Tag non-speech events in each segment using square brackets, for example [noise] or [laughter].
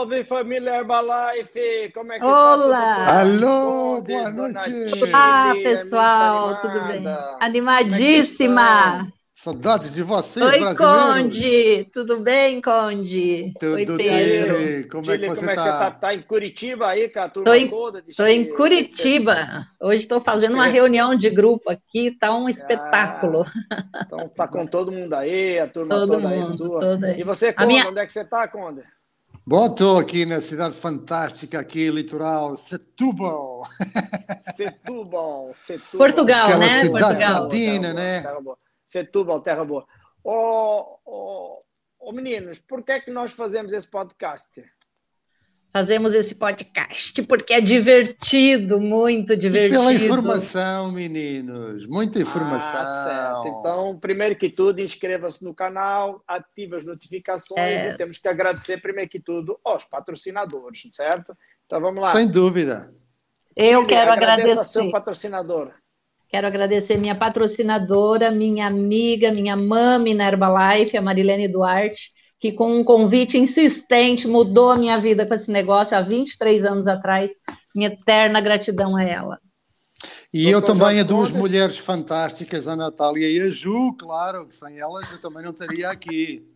Salve, família Herbalife! Como é que Olá. tá? Alô, boa noite! Ah, Chile, é pessoal, muito tudo bem? animada. Animadíssima! Saudades de vocês, Oi, brasileiros! Conde! Tudo bem, Conde? Tudo bem? Como é Chile, que você como é que você está? tá? Tá em Curitiba aí, com a turma Tô em- toda? de Estou em? Curitiba. Hoje estou fazendo uma reunião de grupo aqui, tá um espetáculo. Então tá com todo mundo aí, a turma Todo toda aí mundo, sua. todo aí. E você, Conde, minha- onde é que você tá, Conde? Bom, estou aqui na cidade fantástica, aqui, litoral, Setúbal. [laughs] Setúbal, Setúbal. Portugal, Aquela né? cidade Portugal. sardina, terra boa, né? terra boa. Setúbal, terra boa. Ô, ô, ô, meninos, por que é que nós fazemos esse podcast? Fazemos esse podcast porque é divertido, muito E divertido. pela informação, meninos, muita informação. Ah, certo. Então, primeiro que tudo, inscreva-se no canal, ative as notificações É. e temos que agradecer, primeiro que tudo, aos patrocinadores, certo? Então, vamos lá. Sem dúvida. Eu Chile, quero agradecer. a seu patrocinador. Quero agradecer minha patrocinadora, minha amiga, minha mãe na Herbalife, a Marilene Duarte, que com um convite insistente mudou a minha vida com esse negócio há 23 anos atrás. Minha eterna gratidão a ela. E eu Doutor também Jorge a duas Conde. mulheres fantásticas, a Natália e a Ju, claro, que sem elas eu também não estaria aqui.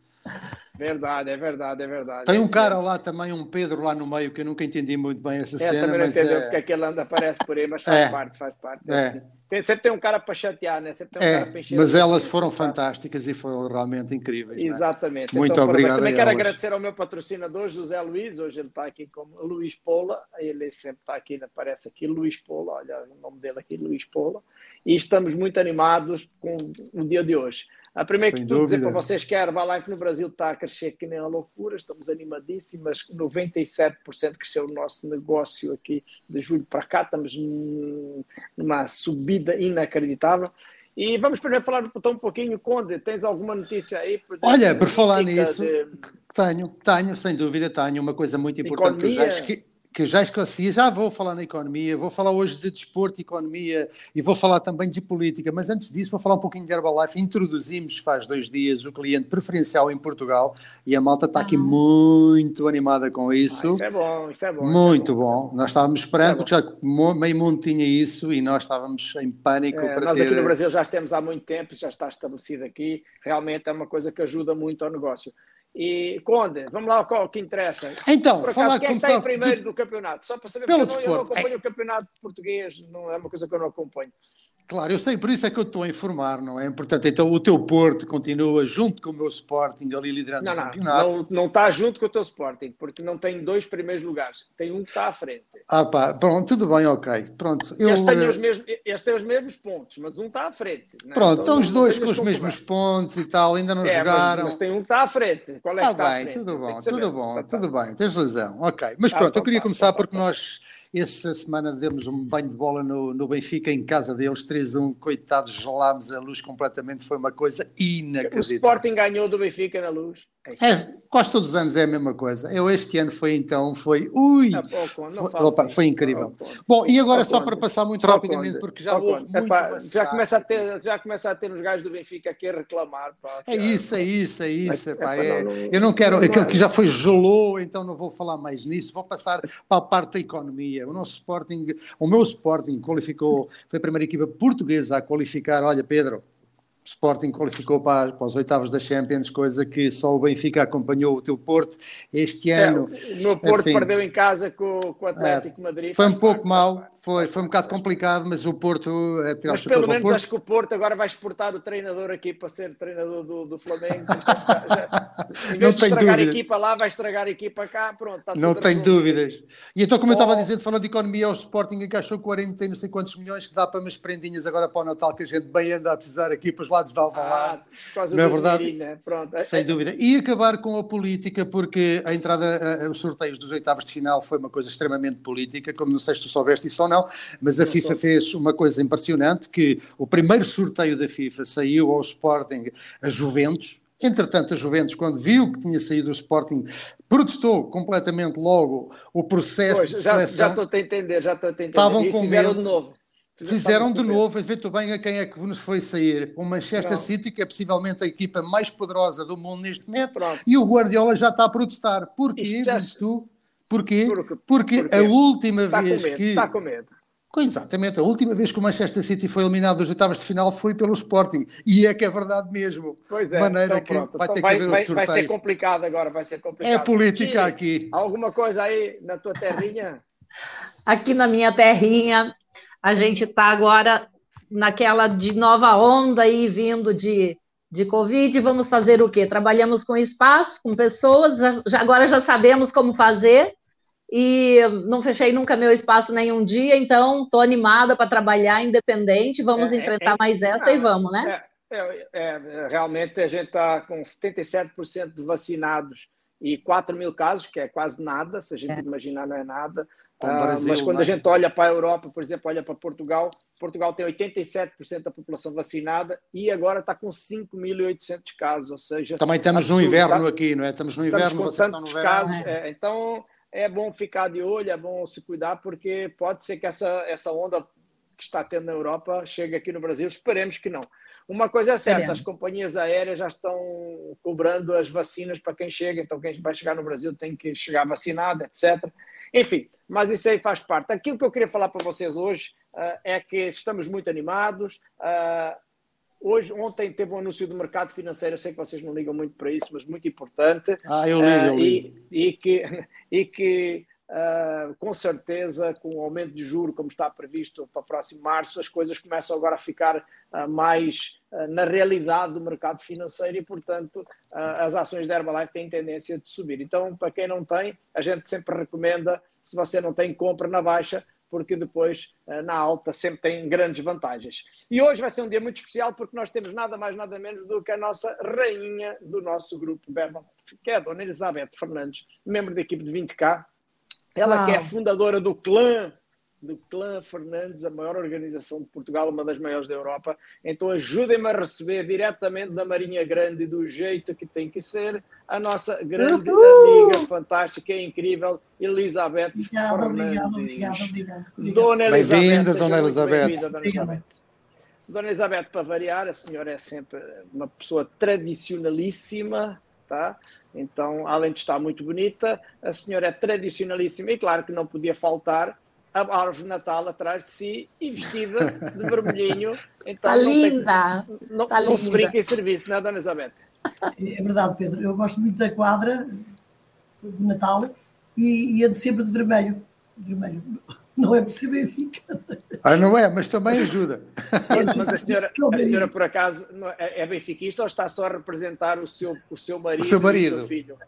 Verdade, é verdade, é verdade. Tem um cara lá também, um Pedro lá no meio, que eu nunca entendi muito bem essa É, cena, também não mas entendeu é, porque é que ele anda, aparece por aí, mas faz É. parte, faz parte. É. assim. Tem- sempre tem um cara para chatear, né? Sempre tem um é, cara para encher mas elas foram tá? fantásticas e foram realmente incríveis. não é? Exatamente. Muito Então, obrigado Também quero elas. agradecer ao meu patrocinador, José Luiz. Hoje ele está aqui como Luiz Pola. Ele sempre está aqui, né? aparece aqui, Luiz Pola. Olha o nome dele aqui, Luiz Pola. E estamos muito animados com o dia de hoje. A primeira Sem que tudo dizer para vocês que a Herbalife no Brasil está a crescer que nem a loucura. Estamos animadíssimas. 97% cresceu o nosso negócio aqui de julho para cá. Estamos num- numa subida inacreditável. E vamos primeiro falar então, um pouquinho, Conde, tens alguma notícia aí? por Olha, por falar nisso, de- Tenho, tenho, sem dúvida tenho. Uma coisa muito importante que eu, já Economia. Que já esqueci, já vou falar na economia, vou falar hoje de desporto, economia e vou falar também de política, mas antes disso vou falar um pouquinho de Herbalife. Introduzimos faz dois dias o cliente preferencial em Portugal e a malta está aqui Ah. muito animada com Ah, isso. isso é bom, isso é bom. Muito isso é bom. isso é Nós estávamos esperando, Isso é porque já meio mundo tinha isso e nós estávamos em pânico É, para nós ter. aqui no Brasil já temos há muito tempo, isso já está estabelecido aqui. Realmente é uma coisa que ajuda muito ao negócio. E, Conde, vamos lá qual que interessa. Então, Por falar acaso, quem é que está em primeiro do campeonato? Só para saber, Pelo porque eu não, eu não acompanho o campeonato português, não é uma coisa que eu não acompanho. Claro, eu sei, por isso é que eu estou a informar, não é? Portanto, então o teu Porto continua junto com o meu Sporting ali liderando Não, o campeonato. não, não está junto com o teu Sporting, porque não tem dois primeiros lugares, tem um que está à frente. Ah pá, pronto, tudo bem, ok. Pronto, eu, Eles têm, eh, os mesmos, eles têm os mesmos pontos, mas um está à frente. né? pronto, estão os dois com os mesmos pontos e tal, ainda não É, mas, jogaram. mas tem um que está à frente. Qual é que Está está à bem, frente? tudo Tem bom, tudo bom, Tá, tá. tudo bem, tens razão, ok. Mas Tá, pronto, tá, eu queria tá, começar tá, tá, porque tá. nós, essa semana, demos um banho de bola no, no Benfica em casa deles, 3-1, coitados, gelámos a luz completamente, foi uma coisa O inacreditável. Sporting ganhou do Benfica na luz. É, quase todos os anos é a mesma coisa. Eu este ano foi então, foi, ui, pô, Conde, não foi, opa, foi incrível. Conde. Bom, e agora só para passar muito rapidamente, porque já houve muito Epá, já começa a ter Já começa a ter os gajos do Benfica aqui a reclamar. Pá, É isso, é isso, é isso. Epá, é- não- não- eu não quero, não é. que já foi gelou, então não vou falar mais nisso, vou passar para a parte da economia. O nosso Sporting, o meu Sporting qualificou, foi a primeira equipa portuguesa a qualificar, olha Pedro, Sporting qualificou para, para as oitavas da Champions, coisa que só o Benfica acompanhou o teu Porto este É, ano. o meu Porto Enfim. perdeu em casa com, com o Atlético de Madrid. Foi um pouco parte, mal, foi, foi um bocado complicado, mas o Porto é tirar Mas pelo menos Porto. acho que o Porto agora vai exportar o treinador aqui para ser treinador do, do Flamengo. [laughs] Em Não vez de tenho estragar a dúvida. equipa lá, vai estragar a equipa cá. Pronto, está Não resolvido. dúvidas. E então, como eu estava Oh. dizendo, falando de economia, o Sporting encaixou 40 e não sei quantos milhões que dá para umas prendinhas agora para o Natal que a gente bem anda a precisar aqui para os lados de Alvalade. Ah, é do verdade? Pronto. Sem É- dúvida. E acabar com a política, porque a entrada, a- a- os sorteios dos oitavos de final foi uma coisa extremamente política, como não sei se tu soubeste isso ou não, mas a Não FIFA fez uma coisa impressionante, que o primeiro sorteio da FIFA saiu ao Sporting a Juventus, Entretanto, a Juventus, quando viu que tinha saído o Sporting, protestou completamente logo o processo Pois, de já, já seleção. estou a entender, já estou a entender. Estavam e com medo. de novo. Fizeram de novo, feito bem a quem é que nos foi sair. O Manchester não. City, que é possivelmente a equipa mais poderosa do mundo neste momento, Pronto. e o Guardiola já está a protestar. Porquê, já... tu? Porquê? Porque, porque, porque a última está vez medo, que. Está com medo. Exatamente, a última vez que o Manchester City foi eliminado das oitavas de final foi pelo Sporting. E é que é verdade mesmo. Pois é, maneira então, que pronto. vai então ter vai, que haver vai, outro vai ser complicado agora, vai ser complicado. É política aqui. Alguma coisa aí na tua terrinha? Aqui na minha terrinha, a gente está agora naquela de nova onda aí vindo de, de Covid. Vamos fazer o quê? Trabalhamos com espaço, com pessoas, já, já agora já sabemos como fazer e não fechei nunca meu espaço nenhum dia, então estou animada para trabalhar independente. Vamos é, é enfrentar é, mais essa e vamos, né? É, é, realmente a gente está com 77% de vacinados e 4 mil casos, que é quase nada, se a gente imaginar, não é nada. Ah, mas quando a gente olha para a Europa, por exemplo, olha para Portugal, Portugal tem 87% da população vacinada e agora está com 5.800 casos, ou seja... Também estamos no inverno aqui, não é? Estamos no inverno, estamos vocês estão no verão. Casos, é, então é bom ficar de olho, é bom se cuidar, porque pode ser que essa, essa onda que está tendo na Europa chegue aqui no Brasil. Esperemos que não. Uma coisa é certa, as companhias aéreas já estão cobrando as vacinas para quem chega, então quem vai chegar no Brasil tem que chegar vacinado, etc. Enfim, mas isso aí faz parte. Aquilo que eu queria falar para vocês hoje uh, é que estamos muito animados. Uh, Hoje, ontem teve um anúncio do mercado financeiro, eu sei que vocês não ligam muito para isso, mas muito importante. Ah, eu ligo, eu ah, ligo. E, [laughs] e que, e que uh, com certeza, com o aumento de juro, como está previsto para o próximo março, as coisas começam agora a ficar uh, mais uh, na realidade do mercado financeiro e, portanto, as ações da Herbalife têm tendência de subir. Então, para quem não tem, a gente sempre recomenda, se você não tem, compra na baixa, porque depois na alta sempre tem grandes vantagens. E hoje vai ser um dia muito especial porque nós temos nada mais, nada menos do que a nossa rainha do nosso grupo que é a Dona Elizabeth Fernandes, membro da equipe de 20K. Ela Uau. que é fundadora do clã do Clã Fernandes, a maior organização de Portugal, uma das maiores da Europa. Então ajudem-me a receber diretamente da Marinha Grande, do jeito que tem que ser, a nossa grande Uhul. amiga fantástica e incrível, Elizabeth obrigada, Fernandes. Obrigada, obrigada, obrigada. Dona Elizabeth. Bem-vinda, Dona Elizabeth. Bem Dona Elizabeth. Dona Elizabeth, para variar, a senhora é sempre uma pessoa tradicionalíssima, tá? Então, além de estar muito bonita, a senhora é tradicionalíssima e claro que não podia faltar a árvore de Natal atrás de si e vestida de [laughs] vermelhinho. Então tá linda! Tem, não, tá não linda. se brinca em serviço, não é, Dona Elizabeth? É verdade, Pedro. Eu gosto muito da quadra de Natal e, e ando sempre de vermelho. Vermelho. Não é por ser Benfica. Ah, não é, mas também ajuda. [laughs] mas a senhora, a senhora por acaso, é, é benfiquista ou está só a representar o seu, o seu marido, o seu marido. e o seu filho?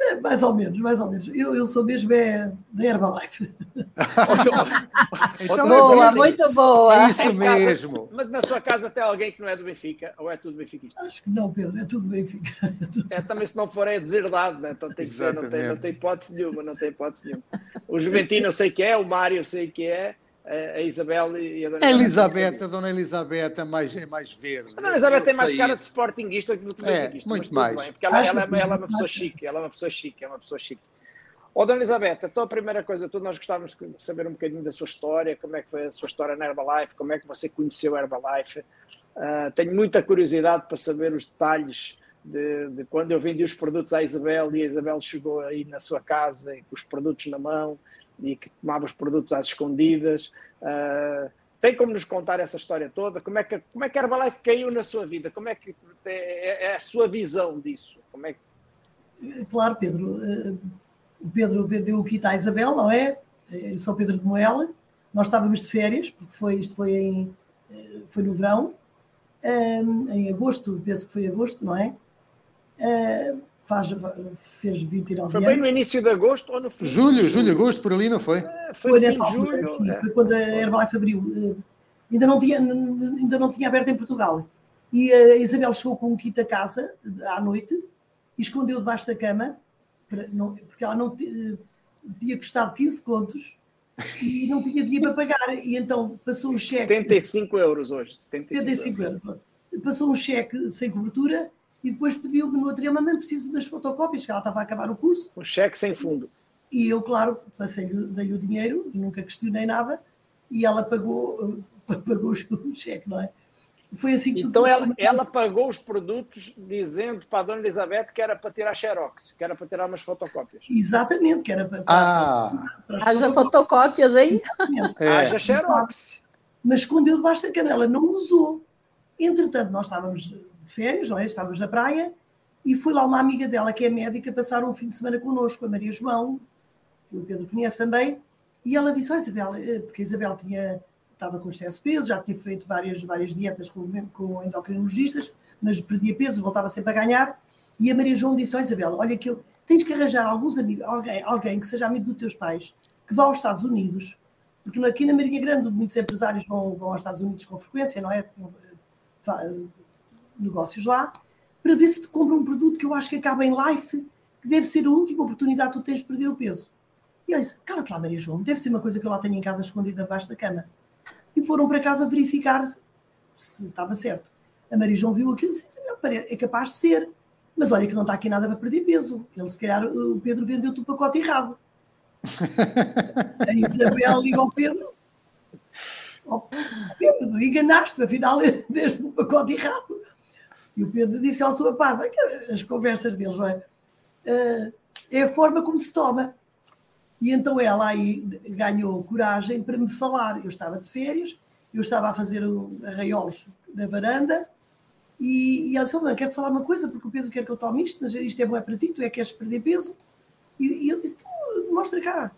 É, mais ou menos, mais ou menos. Eu, eu sou mesmo é da Herbalife. [laughs] então, boa, é muito boa. É isso mesmo. mas na sua casa tem alguém que não é do Benfica? Ou é tudo benfiquista? Acho que não, Pedro, é tudo Benfica. É, também se não for é deserdado, né? então tem que ser, não tem, não tem hipótese nenhuma, não tem hipótese nenhuma. O Juventino eu sei que é, o Mário eu sei que é, a Isabel e a Dona a Elizabeth. A Dona Elizabeth é mais, é mais verde. A Dona Elizabeth tem mais cara de sportinguista do que de é, muito mais. Bem, porque ela, ela, ela, ela, é uma pessoa chique, ela é uma pessoa chique, é uma pessoa chique. Ó, oh, Dona Elizabeth, então a primeira coisa, todos nós gostávamos de saber um bocadinho da sua história, como é que foi a sua história na Herbalife, como é que você conheceu a Herbalife. Uh, tenho muita curiosidade para saber os detalhes de, de, quando eu vendi os produtos à Isabel e a Isabel chegou aí na sua casa com os produtos na mão e que tomava os produtos às escondidas. Uh, tem como nos contar essa história toda? Como é que, como é que a Herbalife caiu na sua vida? Como é que é, é a sua visão disso? Como é que... Claro, Pedro. Uh, o Pedro vendeu o kit à Isabel, não é? Em São Pedro de Moela. Nós estávamos de férias, porque foi, isto foi, em, eh, foi no verão, em agosto, penso que foi agosto, não é? Faz, fez 29 anos. Foi bem no início de agosto ou no fim? Julho, julho, agosto, por ali, não foi? É, foi, foi nessa altura, sim, é. foi quando a Herbalife abriu. Eh, ainda não, tinha, ainda não tinha aberto em Portugal. E a Isabel chegou com um kit a casa à noite e escondeu debaixo da cama, não, porque ela não tinha custado 15 contos e não tinha dinheiro para pagar. E então passou um cheque. 75 euros hoje. 75, 75 euros. euros. Passou um cheque sem cobertura e depois pediu-me no outro dia, mamãe, preciso das fotocópias, que ela estava a acabar o curso. Um cheque sem fundo. E eu, claro, passei-lhe, dei-lhe o dinheiro, nunca questionei nada, e ela pagou, [laughs] pagou o cheque, não é? Foi assim que Então ela, ela pagou os produtos dizendo para a dona Elizabeth que era para tirar xerox, que era para tirar umas fotocópias. Exatamente, que era para. Ah. para, para Haja fotocópias, hein? É. Haja xerox. Mas escondeu debaixo da canela, não usou. Entretanto, nós estávamos férias, não é? Estávamos na praia e foi lá uma amiga dela, que é médica, passar um fim de semana connosco, a Maria João, que o Pedro conhece também, e ela disse: oh, Isabel, eh, porque a Isabel tinha estava com excesso de peso, já tinha feito várias, várias dietas com, com endocrinologistas, mas perdia peso, voltava sempre a ganhar. E a Maria João disse: oh, Isabel, olha que eu, tens que arranjar alguns amigos, alguém, alguém que seja amigo dos teus pais, que vá aos Estados Unidos, porque aqui na Marinha Grande muitos empresários vão, vão aos Estados Unidos com frequência, não é? Negócios lá, para ver se te compra um produto que eu acho que acaba em life, que deve ser a última oportunidade que tu tens de perder o peso. E eu disse: cala-te lá, Maria João, deve ser uma coisa que eu lá tenho em casa escondida abaixo da cama e foram para casa verificar se estava certo. A Maria João viu aquilo e disse: é capaz de ser, mas olha que não está aqui nada para perder peso. Ele, se calhar, o Pedro vendeu-te o pacote errado. [laughs] a Isabel liga ao Pedro: oh, Pedro, enganaste-me, afinal, [laughs] deste o pacote errado. E o Pedro disse ao sua parva, as conversas deles, não é? Uh, é a forma como se toma. E então ela aí ganhou coragem para me falar. Eu estava de férias, eu estava a fazer arraiolos na varanda e, e ela disse: oh, quero falar uma coisa, porque o Pedro quer que eu tome isto, mas isto é bom é para ti, tu é que queres perder peso. E, e eu disse: mostra cá.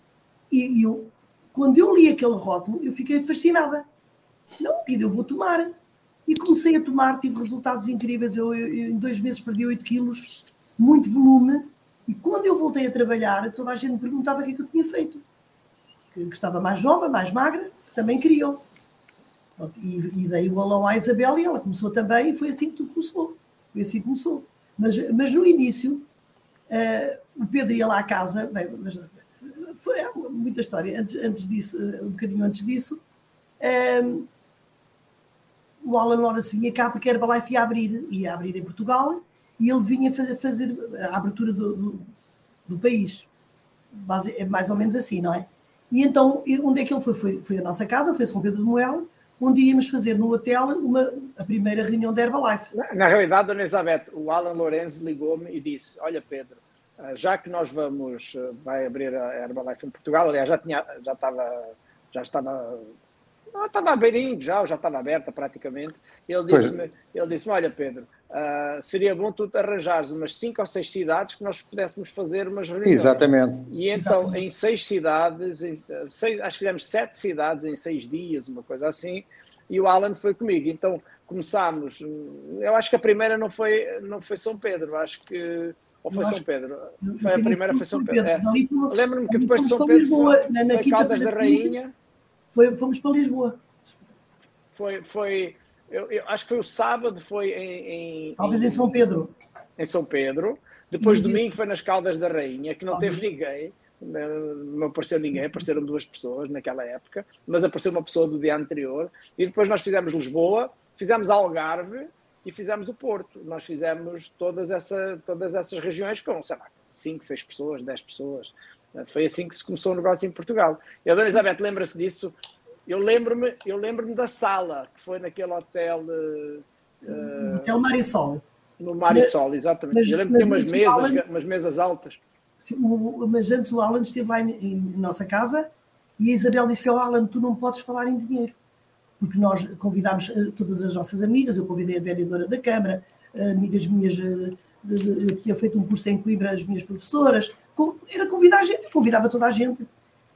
E, e, eu, quando eu li aquele rótulo, eu fiquei fascinada. Não, Pedro, eu vou tomar. E comecei a tomar, tive resultados incríveis. Eu, eu, eu em dois meses perdi 8 quilos, muito volume e quando eu voltei a trabalhar, toda a gente me perguntava o que é que eu tinha feito. Que, que estava mais nova, mais magra, também queriam. E, e dei o alô à Isabel e ela começou também, e foi assim que tudo começou. Foi assim que começou. Mas, mas no início, uh, o Pedro ia lá à casa, bem, mas foi muita história. Antes, antes disso, um bocadinho antes disso, eh, o Alan Lawrence vinha cá porque a Herbalife ia abrir, ia abrir em Portugal e ele vinha fazer, fazer a abertura do, do, do país. É mais ou menos assim, não é? E então, onde é que ele foi? Foi, foi a nossa casa, foi São Pedro de Moel, onde íamos fazer no hotel uma, a primeira reunião da Herbalife. Na, na realidade, Dona Elizabeth, o Alan Lorenzo ligou-me e disse: Olha, Pedro, eh, já que nós vamos, eh, vai abrir a Herbalife em Portugal, aliás, já, tinha, já estava, já estava, estava abrindo já, já estava aberta praticamente. Ele disse-me, ele disse olha, Pedro, Uh, seria bom tu arranjares umas cinco ou seis cidades que nós pudéssemos fazer umas reuniões. Exatamente. E então, Exatamente. em seis cidades, em seis, acho que fizemos sete cidades em seis dias, uma coisa assim, e o Alan foi comigo. Então, começámos. Eu acho que a primeira não foi, não foi São Pedro, acho que. Ou foi São Pedro? Foi a primeira, foi São Pedro. É. Lembro-me que depois de São Pedro foi, foi Caldas da Rainha. Foi, fomos para Lisboa. Foi, foi, eu, eu, acho que foi o sábado, foi em. em Talvez em, São Pedro. Em São Pedro. Depois, domingo, foi nas Caldas da Rainha, que não Talvez. teve ninguém. Não apareceu ninguém, apareceram duas pessoas naquela época, mas apareceu uma pessoa do dia anterior. E depois nós fizemos Lisboa, fizemos Algarve e fizemos o Porto. Nós fizemos todas, essa, todas essas regiões com, sei lá, 5, 6 pessoas, 10 pessoas. Foi assim que se começou o negócio em Portugal. E a Dona Elizabeth lembra-se disso eu lembro-me eu lembro da sala, que foi naquele hotel. Uh, hotel Marisol. No Marisol, mas, exatamente. Mas, eu lembro que tinha umas mesas, Alan, umas mesas altas. Sim, o, mas antes o Alan esteve lá em, em, nossa casa e a Isabel disse ao Alan: Tu não podes falar em dinheiro. Porque nós convidámos eh, todas as nossas amigas, eu convidei a vereadora da Câmara, amigas minhas, de, de, eu tinha feito um curso em Coimbra, as minhas professoras, era convidar a gente, convidava toda a gente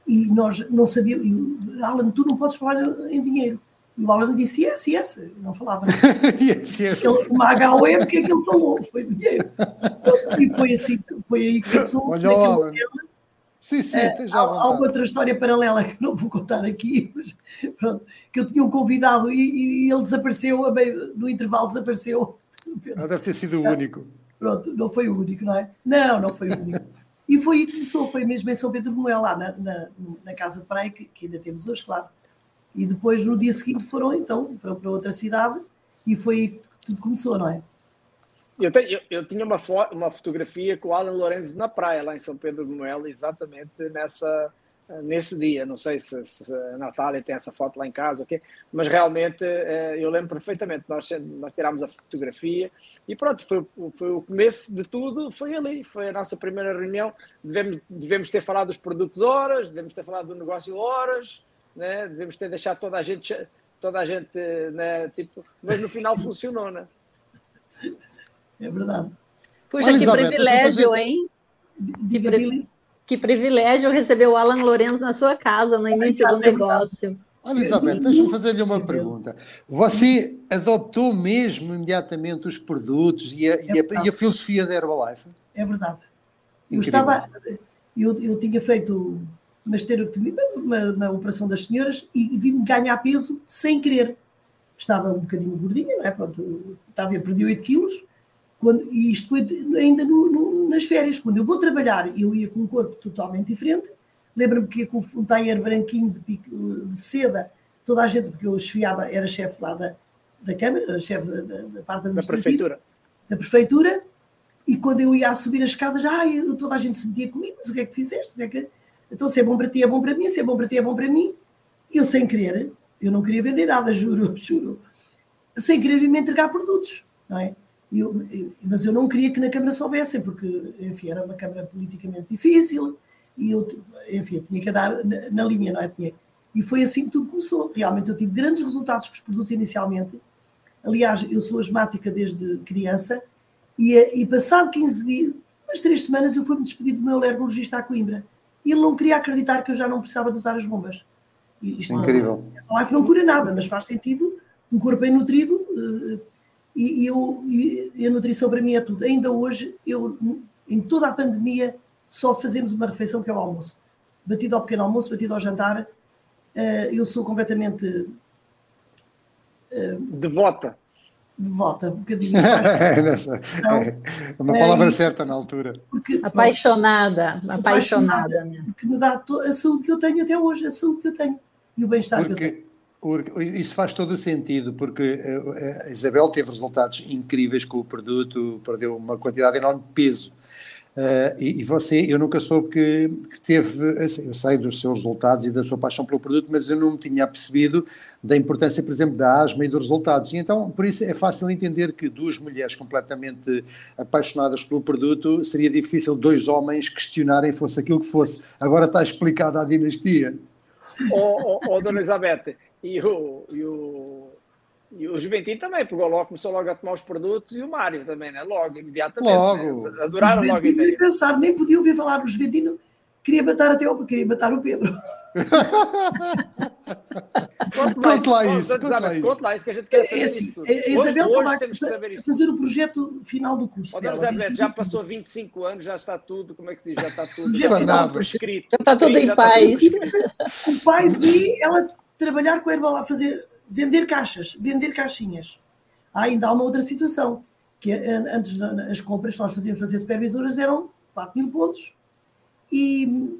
e nós não sabíamos, e, Alan, tu não podes falar em dinheiro. E o Alan disse yes, yes, não falava. [laughs] yes, yes. Ele, uma HOM, que é que ele falou? Foi dinheiro. E foi assim, foi aí que começou. Olha, Alan. Sim, sim, uh, há, há uma outra história paralela que não vou contar aqui, mas pronto, que eu tinha um convidado e, e ele desapareceu, a meio, no intervalo desapareceu. Ah, deve ter sido o único. Pronto, não foi o único, não é? Não, não foi o único. E foi aí que começou, foi mesmo em São Pedro de Moel, lá na, na, na, casa de praia, que, que, ainda temos hoje, claro. E depois, no dia seguinte, foram então para, para outra cidade e foi aí que tudo começou, não é? Eu, tenho, eu, eu, tinha uma, fo uma fotografia com o Alan Lorenzo na praia, lá em São Pedro de Moel, exatamente nessa, nesse dia. Não sei se, se, a Natália tem essa foto lá em casa, okay? mas realmente eu lembro perfeitamente. Nós, nós tirámos a fotografia e pronto, foi, foi o começo de tudo, foi ali. Foi a nossa primeira reunião. Devemos, devemos ter falado dos produtos horas, devemos ter falado do negócio horas, né? devemos ter deixado toda a gente, toda a gente né? tipo, mas no final funcionou, né? É verdade. Puxa, que privilégio, hein? Que, pri... que, privilégio receber o Alan Lorenzo na sua casa no início do negócio. Olha, Elizabeth, deixa-me fazer-lhe uma pergunta. Você adotou mesmo imediatamente os produtos e a, é e a, e a filosofia da Herbalife? É verdade. Eu estava, eu, eu tinha feito uma estereotomia, uma, uma operação das senhoras e vim ganhar peso sem querer. Estava um bocadinho gordinha, não é? Pronto, estava a perder 8 quilos quando, e isto foi ainda no, no, nas férias. Quando eu vou trabalhar, eu ia com um corpo totalmente diferente. Lembro-me que ia com um taller branquinho de, de, seda, toda a gente, porque eu esfiava, era chefe lá da, da Câmara, chefe da, da, da parte da prefeitura. Da prefeitura. E quando eu ia a subir as escadas, ah, eu, toda a gente se metia comigo, mas o que é que fizeste? O que é que... Então, se é bom para ti, é bom para mim, se é bom para ti, é bom para mim. Eu, sem querer, eu não queria vender nada, [laughs] juro, juro, sem querer me entregar produtos, não é? Eu, mas eu não queria que na Câmara soubessem, porque, enfim, era uma Câmara politicamente difícil e eu, enfim, eu tinha que dar na, na, linha, não é? Tinha, e foi assim que tudo começou. Realmente eu tive grandes resultados com os produtos inicialmente. Aliás, eu sou asmática desde criança e, e passado 15 dias, umas três semanas, eu fui-me despedir do meu alergologista a Coimbra. E ele não queria acreditar que eu já não precisava de usar as bombas. Isto Incrível. Não, a life não cura nada, mas faz sentido. Um corpo bem nutrido uh, e, e, eu, e a nutrição para mim é tudo. Ainda hoje, eu, em toda a pandemia, só fazemos uma refeição que é o almoço. Batido ao pequeno almoço, batido ao jantar. Uh, eu sou completamente. Uh, devota. Devota, um bocadinho. [laughs] Então, é uma palavra é, certa na altura. Porque, apaixonada, apaixonada. apaixonada que me dá a saúde que eu tenho até hoje, a saúde que eu tenho e o bem-estar que eu tenho. Isso faz todo o sentido, porque eh, a Isabel teve resultados incríveis com o produto, perdeu uma quantidade enorme de peso. Uh, e, e, você, eu nunca soube que, que, teve, assim, eu sei dos seus resultados e da sua paixão pelo produto, mas eu não tinha percebido da importância, por exemplo, da asma e dos resultados. E então, por isso é fácil entender que duas mulheres completamente apaixonadas pelo produto, seria difícil dois homens questionarem fosse aquilo que fosse. Agora está explicada a dinastia. Oh, oh, oh, dona Elizabeth, e o, e o, e o Juventino também pegou logo, começou logo a tomar os produtos e o Mário também, né? Logo, imediatamente. Logo. Né? Adoraram logo a ideia. pensar, nem podia ouvir falar. O Juventino queria matar até o, queria matar o Pedro. [laughs] conte lá isso, conte lá isso. Conte lá isso que a gente quer saber é, assim, isso tudo. A Isabel hoje, hoje temos que saber isso. fazer o projeto final do curso. Oh, Isabel, já passou 25 anos, já está tudo, como é que se diz? Já está tudo, já está tudo prescrito. Já está tudo em paz. [laughs] O pai vi ela trabalhar com a Herbal, fazer, vender caixas, vender caixinhas. Há ainda há uma outra situação, que é, antes as compras que nós fazíamos para ser supervisoras eram 4 mil pontos e,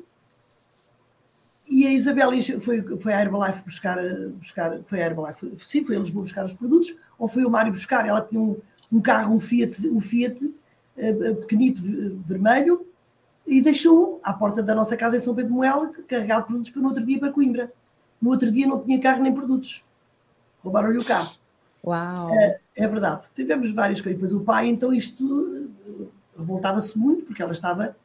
e a Isabel foi, foi à Herbalife buscar, buscar foi a Herbalife, sim, foi Lisboa buscar os produtos, ou foi o Mário buscar, ela tinha um, um carro, um Fiat, um Fiat uh, pequenito vermelho, e deixou à porta da nossa casa em São Pedro de Moela, carregado de produtos para no outro dia para Coimbra. No outro dia não tinha carro nem produtos. Roubaram-lhe o carro. Uau! É, é, verdade. Tivemos várias coisas. Depois o pai, então, isto revoltava-se muito, porque ela estava.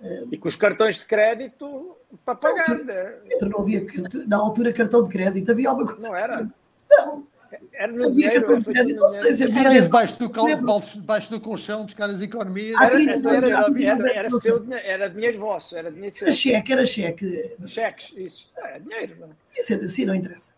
Uh, e com os cartões de crédito para pagar. Na altura, né? não havia, na altura, cartão de crédito. Havia alguma coisa. Não era? Não. Era no dinheiro, havia. debaixo do, cal, debaixo do colchão buscar as economias. Era, era, era, era, seu, era dinheiro vosso, era dinheiro seu. Era cheque, era cheque. Cheques, isso. É dinheiro. Isso é assim, não interessa.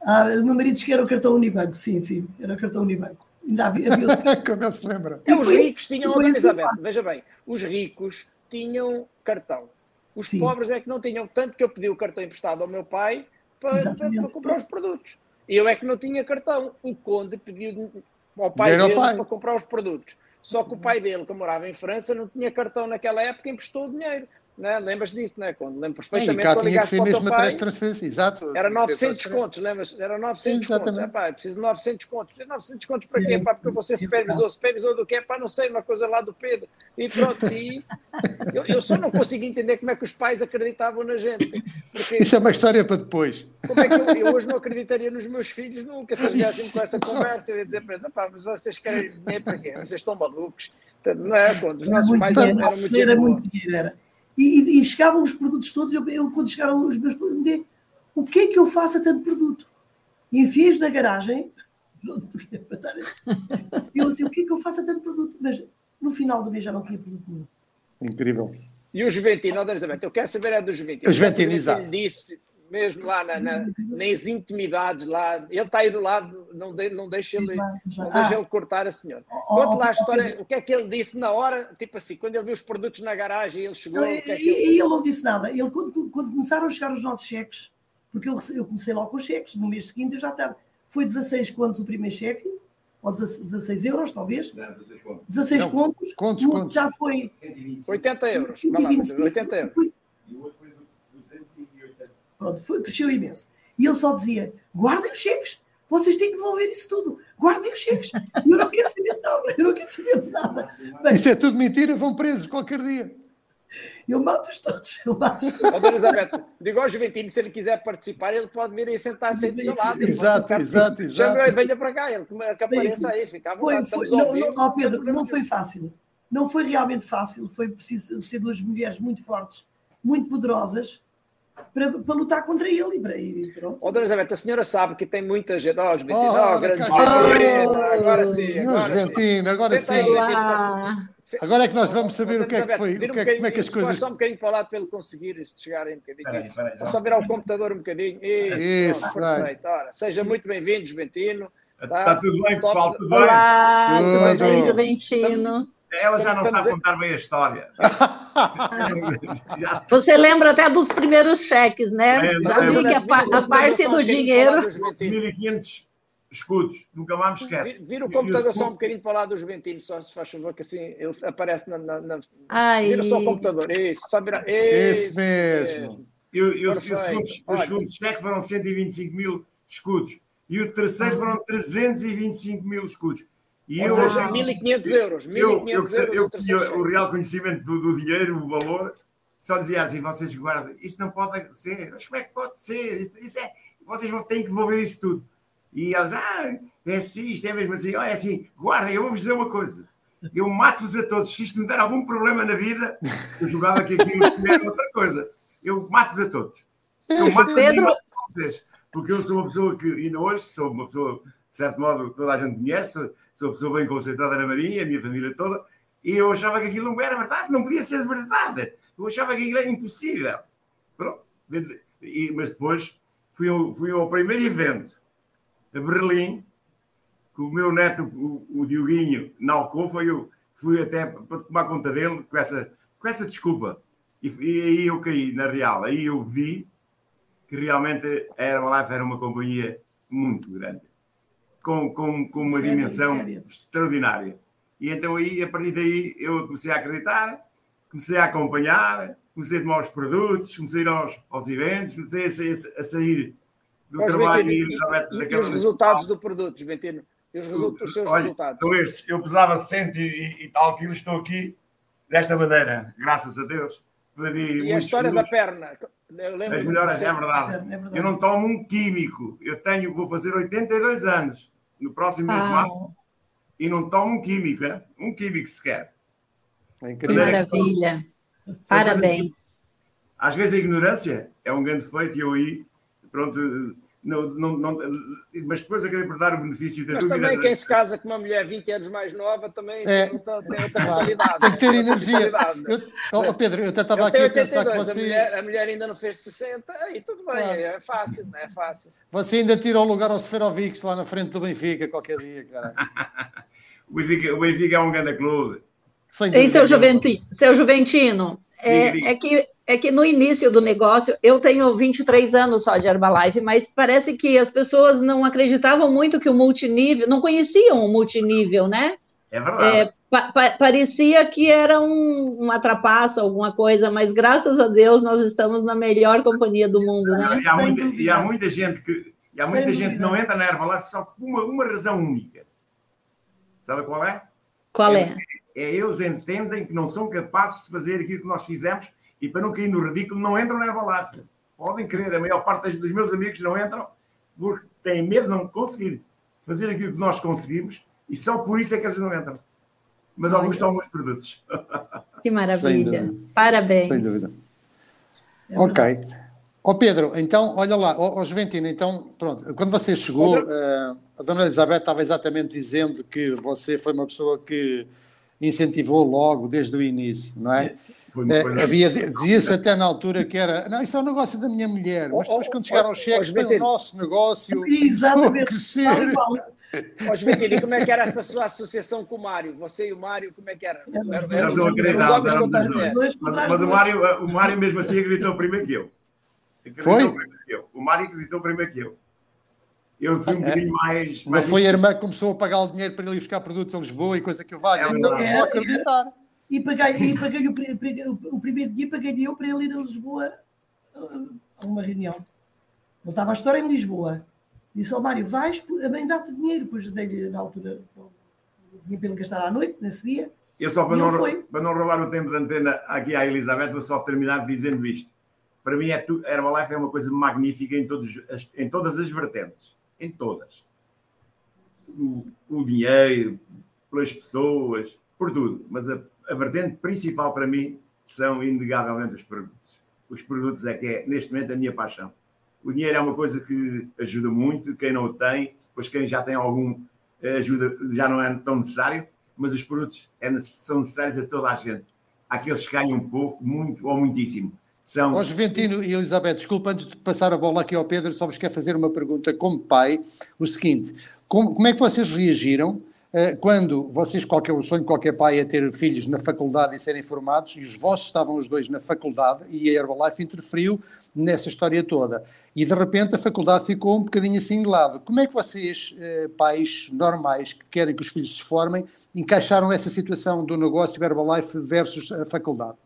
Ah, o meu marido disse que era o cartão Unibanco, sim, sim, era o cartão Unibanco. Ainda havia. havia... [laughs] Como ele se lembra? E os ricos tinham, oh, Elizabeth, veja bem, os ricos tinham cartão. Os sim. pobres é que não tinham, tanto que eu pedi o cartão emprestado ao meu pai para, para, para comprar os produtos. Eu é que não tinha cartão. O Conde pediu ao pai dele pai. para comprar os produtos. Só que o pai dele, que morava em França, não tinha cartão naquela época, emprestou o dinheiro. Né? Lembras disso, né? Quando, lembro perfeitamente. Sim, cá tinha que ser mesmo a transferência, exato. Era 900 contos, lembras? Era 900 Exatamente. contos. É, preciso de 900 contos. 900 contos para quê? Pá, porque você supervisou. Supervisou do quê? Pá, não sei, uma coisa lá do Pedro. E pronto. E eu, eu só não consigo entender como é que os pais acreditavam na gente. Porque, Isso é uma história para depois. Como é que eu, eu hoje não acreditaria nos meus filhos nunca se eles com essa conversa? Eu ia dizer para eles, pá, mas vocês querem dinheiro para quê? Vocês estão malucos. Não é? Quando os nossos pais eram, eram muito Era muito dinheiro, era. E, e, chegavam os produtos todos, eu, eu quando chegaram os meus produtos, o que é que eu faço a tanto produto? E enfiei na garagem, [laughs] [laughs] e eu assim, o que é que eu faço a tanto produto? Mas no final do mês já não tinha produto nenhum. Incrível. E o Juventino, Elizabeth, eu quero saber a do Juventino. O Juventino, exato. Ele disse, mesmo lá na, na, nas intimidades, lá, ele está aí do lado, não, de, não deixa ele, não deixa ele cortar a senhora. Conte lá a história, o que é que ele disse na hora, tipo assim, quando ele viu os produtos na garagem, ele chegou. Não, é que é que ele... ele... não disse nada. Ele, quando, quando começaram a chegar os nossos cheques, porque eu, eu comecei logo com os cheques, no mês seguinte eu já estava. Foi 16 contos o primeiro cheque, ou 16 euros, talvez. Não, 16 contos. 16 não, contos. Contos, contos. Já foi. 80 euros. 125, 80 euros. Foi, Pronto, foi, cresceu imenso. E ele só dizia: guardem os cheques, vocês têm que devolver isso tudo, guardem os cheques. Eu não quero saber de nada, eu não quero saber de nada. Bem, isso é tudo mentira, vão presos qualquer dia. Eu mato-os todos. Eu mato oh, Dona Elizabeth, digo ao Juventino, se ele quiser participar, ele pode vir e sentar-se aí do seu lado. Exato, exato, exato. venha para cá, ele que apareça aí, fica à vontade. Foi, foi, não, não, oh Pedro, não foi fácil. Não foi realmente fácil. Foi preciso ser duas mulheres muito fortes, muito poderosas, para, para lutar contra ele e, para, e pronto. Oh, Dona Elizabeth, a senhora sabe que tem muita gente. Oh, Juventino, oh, oh, grande oh, agora sim. Senhor agora Juventino, sim. agora sim. Aí, agora é que nós vamos saber oh, o que é que foi, o que é, como é que as coisas... Só um bocadinho para o lado para ele conseguir chegar aí um bocadinho. Peraí, isso. Peraí, só virar o computador um bocadinho. Isso, isso perfeito. Ora, seja muito bem-vindo, Juventino. Está tá tudo bem, pessoal? Tudo bem? Olá, tudo bem, Juventino. Ela já não sabe contar bem a história. [laughs] Você lembra até dos primeiros cheques, né? já vi que a, a parte do dinheiro. 1.500 escudos, nunca mais me esquece. Vira o computador só um bocadinho para lá do Juventino, só se faz favor, que assim ele aparece na. na, na... Vira só o computador, isso, só virar. Isso, mesmo. mesmo. Eu, eu, o segundo, o segundo cheque foram 125 mil escudos e o terceiro foram 325 mil escudos. E Ou eu, seja, 1.500 euros. 1.500 eu, euros. Eu, eu, o real conhecimento do, do, dinheiro, o valor, só dizia assim: vocês guardam, isso não pode ser. Mas como é que pode ser? Isso, isso é, vocês vão ter que devolver isso tudo. E eles, ah, é assim, isto é mesmo assim, olha, é assim, guardem, eu vou-vos dizer uma coisa. Eu mato-vos a todos. Se isto me der algum problema na vida, eu jogava aqui aquilo era outra coisa. Eu mato-vos a todos. Eu mato Pedro... a vocês. Porque eu sou uma pessoa que, ainda hoje, sou uma pessoa, de certo modo, toda a gente conhece, sou pessoa bem concentrada na Marinha, a minha família toda, e eu achava que aquilo não era verdade, não podia ser verdade. Eu achava que aquilo era impossível. Pronto. E, mas depois fui, ao, fui ao primeiro evento a Berlim, com o meu neto, o, o Dioguinho, na Alcofa, eu fui até para tomar conta dele com essa, com essa desculpa. E, e aí eu caí na real. Aí eu vi que realmente a Herbalife era uma companhia muito grande com, com, com uma sério, dimensão sério. extraordinária. E então aí, a partir daí, eu comecei a acreditar, comecei a acompanhar, comecei a tomar os produtos, comecei a ir aos, aos eventos, comecei a, sair, a sair do Mas, trabalho e, e, e os resultados do produto, Juventino? E os, resultados, os seus Olha, resultados? São estes. Eu pesava cento e, e tal quilos, estou aqui desta maneira, graças a Deus. E a história da perna? As melhores, é verdade. É verdade. Eu não tomo um químico. Eu tenho, vou fazer 82 anos no próximo mês de ah. março e não tomo um químico, é? um químico sequer. É incrível. Maravilha. Parabéns. Às vezes a ignorância é um grande feito e eu aí, pronto, não, não, não, mas depois acabei por dar o benefício da mas dúvida. Mas também quem se casa com uma mulher 20 anos mais nova também é. tem outra mentalidade. Tem que ter energia. Eu, oh, Pedro, eu até estava aqui 82, a pensar que você... A mulher, a mulher, ainda não fez 60, aí tudo bem, claro. é fácil, não é fácil. Você ainda tira o lugar ao Seferovic lá na frente do Benfica qualquer dia, cara. [laughs] o, Benfica, o Benfica é um grande clube. Então, Juventino, seu Juventino, é, é que é que no início do negócio, eu tenho 23 anos só de Herbalife, mas parece que as pessoas não acreditavam muito que o multinível, não conheciam o multinível, né? É verdade. É, pa parecia que era um, uma trapaça, alguma coisa, mas graças a Deus nós estamos na melhor companhia do mundo, né? E há, muita, e há muita, gente que e há muita gente que não entra na Herbalife só por uma, uma razão única. Sabe qual é? Qual é? é? é? Eles entendem que não são capazes de fazer aquilo que nós fizemos e para não cair no ridículo não entram na Herbalife. Podem crer, a maior parte dos meus amigos não entram porque têm medo de não conseguir fazer aquilo que nós conseguimos e só por isso é que eles não entram. Mas alguns estão bons produtos. [laughs] Que maravilha. Parabéns. Sem dúvida. É ok. Ó oh Pedro, então, olha lá, ó oh, oh Juventino, então, pronto, quando você chegou, uh, a dona Elizabeth estava exatamente dizendo que você foi uma pessoa que incentivou logo desde o início, não é? Uh, havia, dizia-se até na altura que era, não, isso é um negócio da minha mulher, mas depois quando chegaram os cheques, foi o nosso negócio, [laughs] Exatamente. crescer. Pode ver, como é que era essa sua associação com o Mário? Você e o Mário, como é que era? Era, os homens contra as mulheres. Mas, mas o, Mário, o Mário mesmo assim acreditou primeiro que eu. Foi? Eu. O Mário acreditou primeiro que eu. Eu fui um é. bocadinho mais. Não foi a irmã que começou a pagar o dinheiro para ele ir buscar produtos a Lisboa e coisa que eu. É, então, é, só acreditar. E paguei, e paguei o, o, primeiro dia, paguei eu para ele ir a Lisboa a uma reunião. Ele estava a história em Lisboa. Disse ao Mário: vais, bem dá-te dinheiro. Depois dei-lhe na altura, tinha para ele gastar à noite, nesse dia. Eu só para não, para não roubar o tempo de antena aqui à Elizabeth, vou só terminar dizendo isto. Para mim, é tu, a Herbalife é uma coisa magnífica em, todos, em todas as vertentes. Em todas. O, o dinheiro, pelas pessoas, por tudo. Mas a, a vertente principal para mim são, inegavelmente, os produtos. Os produtos é que é, neste momento, a minha paixão. O dinheiro é uma coisa que ajuda muito, quem não o tem, pois quem já tem algum eh, ajuda já não é tão necessário, mas os produtos é, são necessários a toda a gente. Aqueles que ganham pouco, muito ou muitíssimo. São... Ó Juventino e Elizabeth, desculpa, antes de passar a bola aqui ao Pedro, só vos quero fazer uma pergunta como pai. O seguinte, como, como é que vocês reagiram quando vocês, qualquer, o sonho de qualquer pai é ter filhos na faculdade e serem formados, e os vossos estavam os dois na faculdade, e a Herbalife interferiu nessa história toda. E de repente a faculdade ficou um bocadinho assim de lado. Como é que vocês, eh, pais normais, que querem que os filhos se formem, encaixaram essa situação do negócio Herbalife versus a faculdade?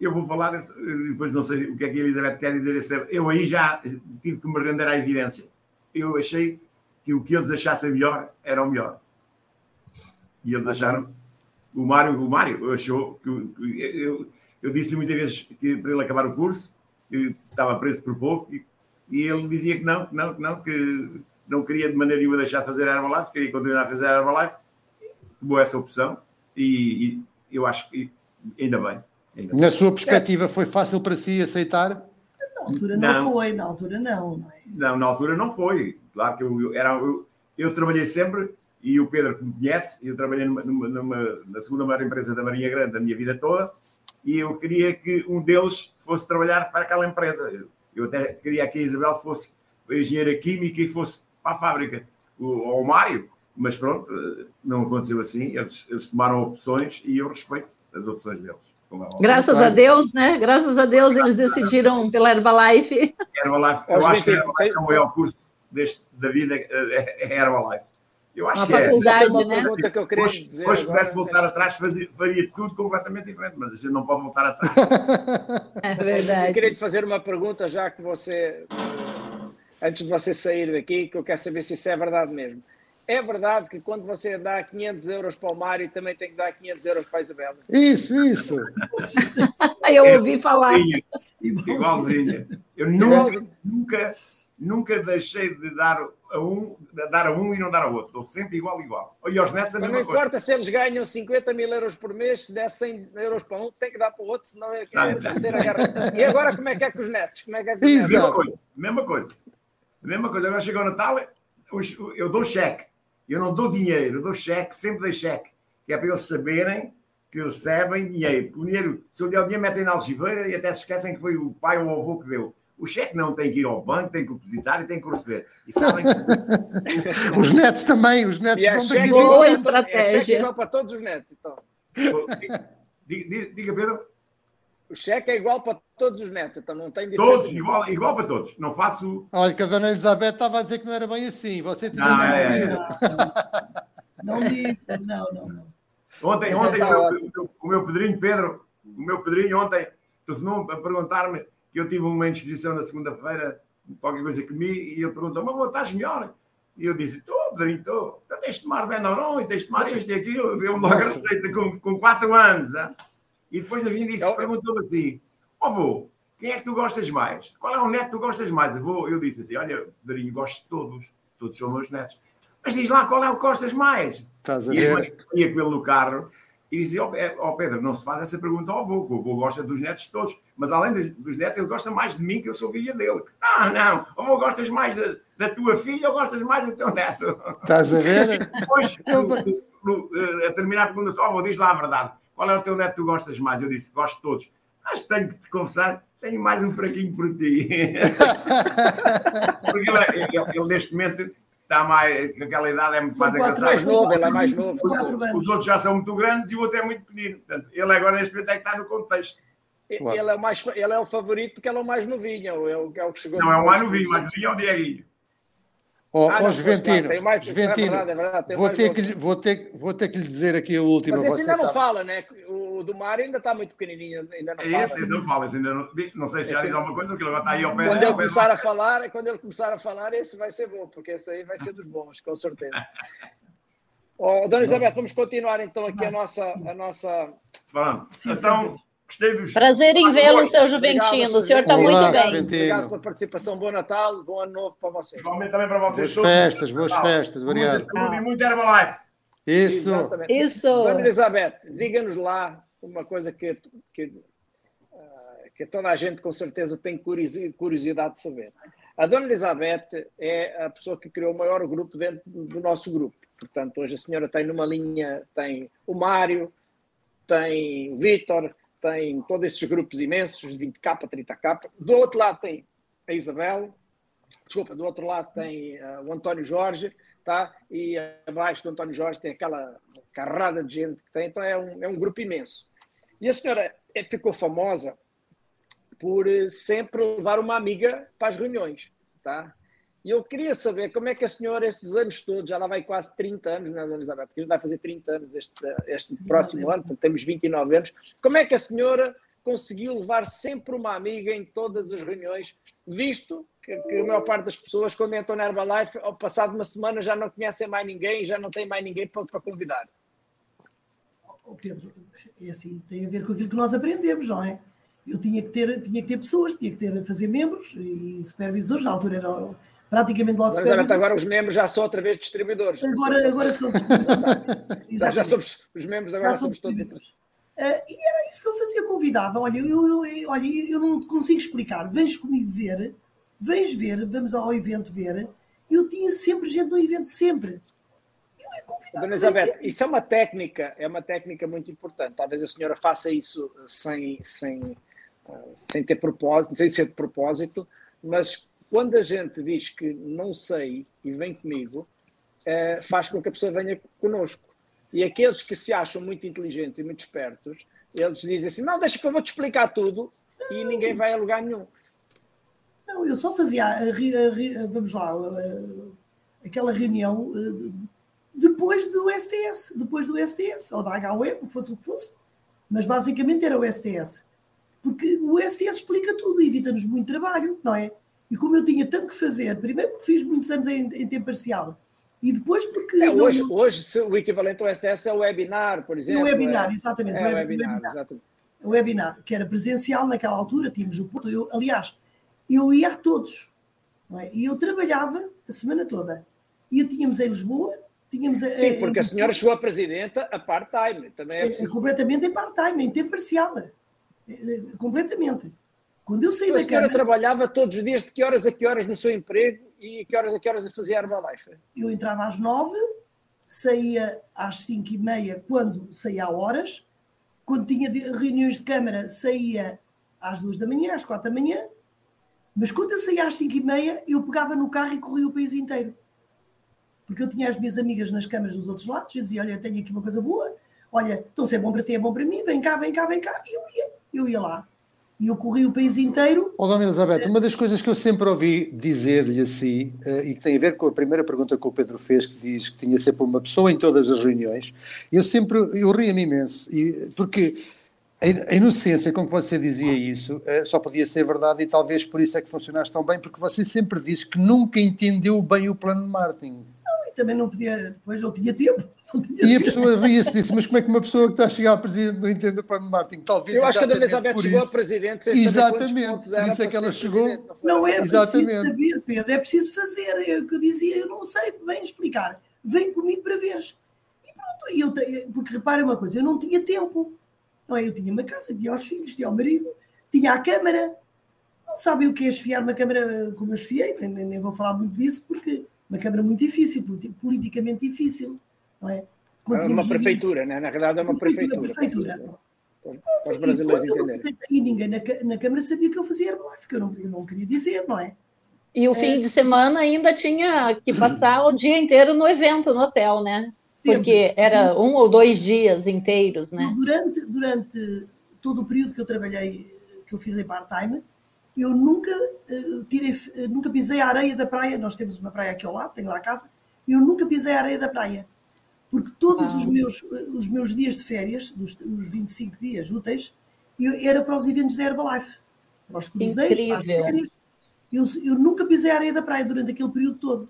Eu vou falar, desse, depois não sei o que é que a Elizabeth quer dizer. Eu aí já tive que me render à evidência. Eu achei que o que eles achassem melhor era o melhor. E eles acharam. O Mário, o Mário achou que. Eu, eu disse-lhe muitas vezes que para ele acabar o curso, estava preso por pouco, e, e ele dizia que não, que não, que não, que não queria de maneira nenhuma deixar de fazer a Herbalife, queria continuar a fazer a Herbalife. Tomou essa opção e, e eu acho que ainda bem. Ainda Na bem. sua perspectiva, foi fácil para si aceitar? Na altura não, não, foi, na altura não. Não, é? não na altura não foi. Claro que eu, eu era, eu, eu, trabalhei sempre, e o Pedro que me conhece, eu trabalhei numa, numa, na segunda maior empresa da Marinha Grande da minha vida toda, e eu queria que um deles fosse trabalhar para aquela empresa. Eu até queria que a Isabel fosse engenheira química e fosse para a fábrica, ou o Mário, mas pronto, não aconteceu assim. Eles, eles tomaram opções e eu respeito as opções deles. É Graças a Deus, né? Graças a Deus eles decidiram pela Herbalife. Herbalife, eu acho que Herbalife é o maior curso deste, da vida, é, é Herbalife. Eu acho que é. Isso é uma né? pergunta que eu queria hoje, dizer. Hoje pudesse voltar atrás, fazia, faria tudo completamente diferente, mas a gente não pode voltar atrás. [laughs] É verdade. Eu queria te fazer uma pergunta, já que você, antes de você sair daqui, que eu quero saber se isso é verdade mesmo. É verdade que quando você dá 500 euros para o Mário, também tem que dar 500 euros para a Isabela? Isso, isso. [laughs] eu ouvi falar. Igualzinho. Eu nunca, nunca nunca deixei de dar a um, de dar a um e não dar a outro. Estou sempre igual, igual. E aos netos a mesma Não importa se eles ganham 50 mil euros por mês, se der 100 euros para um, tem que dar para o outro, senão é que é terceira guerra. E agora como é que é com os netos? Como é que é com os netos? Mesma coisa, mesma coisa. Mesma coisa. Agora chegou o Natal, eu dou cheque. Eu não dou dinheiro, eu dou cheque, sempre dei cheque. Que é para eles saberem que recebem dinheiro. O dinheiro, se eu der o dinheiro, metem na algibeira e até se esquecem que foi o pai ou o avô que deu. O cheque não tem que ir ao banco, tem que depositar e tem que receber. E sabem que... [laughs] os netos também, os netos e vão daqui boa estratégia. É igual para todos os netos, então. Diga, diga, Pedro. O cheque é igual para todos os netos, então não tem diferença. Todos, igual, igual para todos. Não faço. Olha, que a dona Elizabeth estava a dizer que não era bem assim. Você tinha não, é, é. Não dito, não, não, não. Ontem, ontem o, meu, o meu pedrinho, Pedro, o meu pedrinho ontem telefonou a perguntar-me que eu tive uma indisposição na segunda-feira, qualquer coisa que me, e ele perguntou, mas estás melhor? E eu disse, estou, Pedrinho, estou. Então tens de tomar Benoron e tens de tomar isto e aquilo. Deu logo a receita com, com 4 anos. Hein? E depois no fim disse, perguntou-me assim, ó oh, vô, quem é que tu gostas mais? Qual é o neto que tu gostas mais? Eu, vou, eu disse assim, olha, Pedrinho, gosto de todos. Todos são meus netos. Mas diz lá qual é o que gostas mais? Estás a ver? E ia com ele no carro e dizia, ó oh, oh, Pedro, não se faz essa pergunta ao avô, o avô gosta dos netos todos, mas além dos, dos, netos, ele gosta mais de mim, que eu sou filha dele. Ah, não, avô gostas mais da, da tua filha ou gostas mais do teu neto? Estás a ver? [laughs] Depois, [laughs] no, no, eh, a terminar a pergunta, ó avô, diz lá a verdade, qual é o teu neto que tu gostas mais? Eu disse, gosto de todos. Mas tenho que te confessar, tenho mais um fraquinho por ti. [laughs] Porque ele, ele, ele, neste momento está mais, naquela idade é muito mais engraçado. mais novo, ele é mais novo. Os, os, outros já são muito grandes e o outro é muito pequenino. Portanto, ele agora neste momento é que está no contexto. Claro. Ele, é o mais, ele é o favorito porque ele é o mais novinho, é o, é o que chegou. Não, é o mais novinho, o mais novinho é o Dieguinho. Ó, oh, ah, oh, Juventino, mais, Juventino é verdade, é verdade, vou, ter que, vou, ter, vou ter que lhe dizer aqui o último. Mas esse ainda não fala, né? O do Mário ainda está muito pequenininho, ainda não fala. Esse, esse não fala, ainda não, não sei se já diz alguma coisa, porque ele vai estar aí ao pé Quando ele começar a falar, quando ele começar a falar, esse vai ser bom, porque esse aí vai ser dos bons, com certeza. [laughs] oh, Dona Isabel, vamos continuar então aqui a nossa... A nossa... Pronto, então... Prazer em vê-lo, seu Juventino. O senhor está muito bem. Obrigado pela participação. Bom Natal, bom ano novo para vocês. Igualmente também para vocês. Boas festas, boas festas. Obrigado. Muita saúde e muito Herbalife. Isso. Exatamente. Isso. Dona Elizabeth, diga-nos lá uma coisa que, que, ah, que toda a gente com certeza tem curiosidade de saber. A Dona Elizabeth é a pessoa que criou o maior grupo dentro do nosso grupo. Portanto, hoje a senhora tem numa linha, tem o Mário, tem o Vítor, tem todos esses grupos imensos, 20k, 30k. Do outro lado tem a Isabel, desculpa, do outro lado tem uh, o António Jorge, tá? e abaixo do António Jorge tem aquela carrada de gente que tem, então é um, é um grupo imenso. E a senhora é, ficou famosa por eh, sempre levar uma amiga para as reuniões, tá? E eu queria saber como é que a senhora, estes anos todos, já lá vai quase 30 anos, né, Dona Elizabeth? Porque a gente vai fazer 30 anos este, este próximo ano, portanto temos 29 anos. Como é que a senhora conseguiu levar sempre uma amiga em todas as reuniões, visto que, que a maior parte das pessoas, quando entram na Herbalife, ao passado uma semana já não conhecem mais ninguém, já não tem mais ninguém para, para convidar? Oh, Pedro, é assim, tem a ver com aquilo que nós aprendemos, não é? Eu tinha que ter, tinha que ter pessoas, tinha que ter, fazer membros e supervisores, na altura era praticamente logo Mas agora os membros já são outra vez distribuidores. Agora, agora são distribuidores. já, já somos, os membros agora somos todos. Uh, e era isso que eu fazia, convidava. Olha, eu, eu, eu, olha, eu não consigo explicar. Vens comigo ver, vens ver, vamos ao evento ver. Eu tinha sempre gente no evento, sempre. Eu é convidado. Dona Isabel, isso é uma técnica, é uma técnica muito importante. Talvez a senhora faça isso sem, sem, uh, sem ter propósito, sem ser de propósito, mas quando a gente diz que não sei e vem comigo, é, faz com que a pessoa venha conosco. E aqueles que se acham muito inteligentes e muito espertos, eles dizem assim: não, deixa que eu vou te explicar tudo e ninguém vai a lugar nenhum. Não, eu só fazia, vamos lá, aquela reunião depois do STS, depois do STS, ou da HUE, fosse o que fosse, mas basicamente era o STS. Porque o STS explica tudo, evita-nos muito trabalho, não é? E como eu tinha tanto que fazer, primeiro porque fiz muitos anos em, em tempo parcial, e depois porque. É, hoje, não... hoje o equivalente ao STS é o webinar, por exemplo. O webinar, é, exatamente. É, o webinar, webinar, exatamente. O webinar, que era presencial naquela altura, tínhamos o ponto. Eu, aliás, eu ia a todos. É? E eu trabalhava a semana toda. E tínhamos em Lisboa, tínhamos. Sim, porque a senhora chegou a presidenta a part-time. Também é, é completamente em part-time, em tempo parcial. É, completamente. Quando eu saí então, da a senhora Câmara, trabalhava todos os dias de que horas a que horas no seu emprego e que horas a que horas a fazia Herbalife? Eu entrava às nove, saía às cinco e meia quando saía a horas, quando tinha reuniões de Câmara saía às duas da manhã, às quatro da manhã, mas quando eu saía às cinco e meia eu pegava no carro e corria o país inteiro. Porque eu tinha as minhas amigas nas câmaras dos outros lados, eu dizia, olha, tenho aqui uma coisa boa, olha, então se é bom para ti, é bom para mim, vem cá, vem cá, vem cá, e eu ia, eu ia lá. E eu corri o país inteiro. Oh, Dona Elizabeth, uma das coisas que eu sempre ouvi dizer-lhe assim, uh, e que tem a ver com a primeira pergunta que o Pedro fez, que diz que tinha sempre uma pessoa em todas as reuniões, eu sempre, eu ria-me imenso, e, porque a inocência com que você dizia isso uh, só podia ser verdade e talvez por isso é que funcionaste tão bem, porque você sempre disse que nunca entendeu bem o plano de marketing. Também não podia, pois não tinha tempo. [laughs] E a pessoa ria-se disse, mas como é que uma pessoa que está a chegar a presidente não entende o plano de marketing? Talvez Eu acho que a Dona Elizabeth chegou a presidente sem Exatamente, por isso é que ela chegou. Não, não é Exatamente. preciso saber, Pedro, é preciso fazer. É o que eu dizia, eu não sei bem explicar. Vem comigo para veres. E pronto, eu, porque repare uma coisa, eu não tinha tempo. Não é? Eu tinha uma casa, tinha os filhos, tinha o marido, tinha a câmara. Não sabem o que é esfiar uma câmara como eu esfiei, nem, nem vou falar muito disso, porque uma câmara muito difícil, politicamente difícil não é? É uma prefeitura, né? na verdade é uma prefeitura. prefeitura. prefeitura. Para os brasileiros entenderem. E ninguém na, na Câmara sabia que eu fazia Herbalife, que eu não, eu não queria dizer, não é? E o é... fim de semana ainda tinha que passar o dia inteiro no evento, no hotel, né? Sempre. Porque era um ou dois dias inteiros, né? Durante, durante todo o período que eu trabalhei, que eu fiz em part-time, eu nunca uh, tirei, uh, nunca pisei a areia da praia. Nós temos uma praia aqui ao lado, tenho lá a casa, eu nunca pisei a areia da praia porque todos ah. os, meus, os meus dias de férias, os, os 25 dias úteis, eu, era para os eventos da Herbalife, para os cruzeiros, para as férias. Eu, eu nunca pisei a areia da praia durante aquele período todo.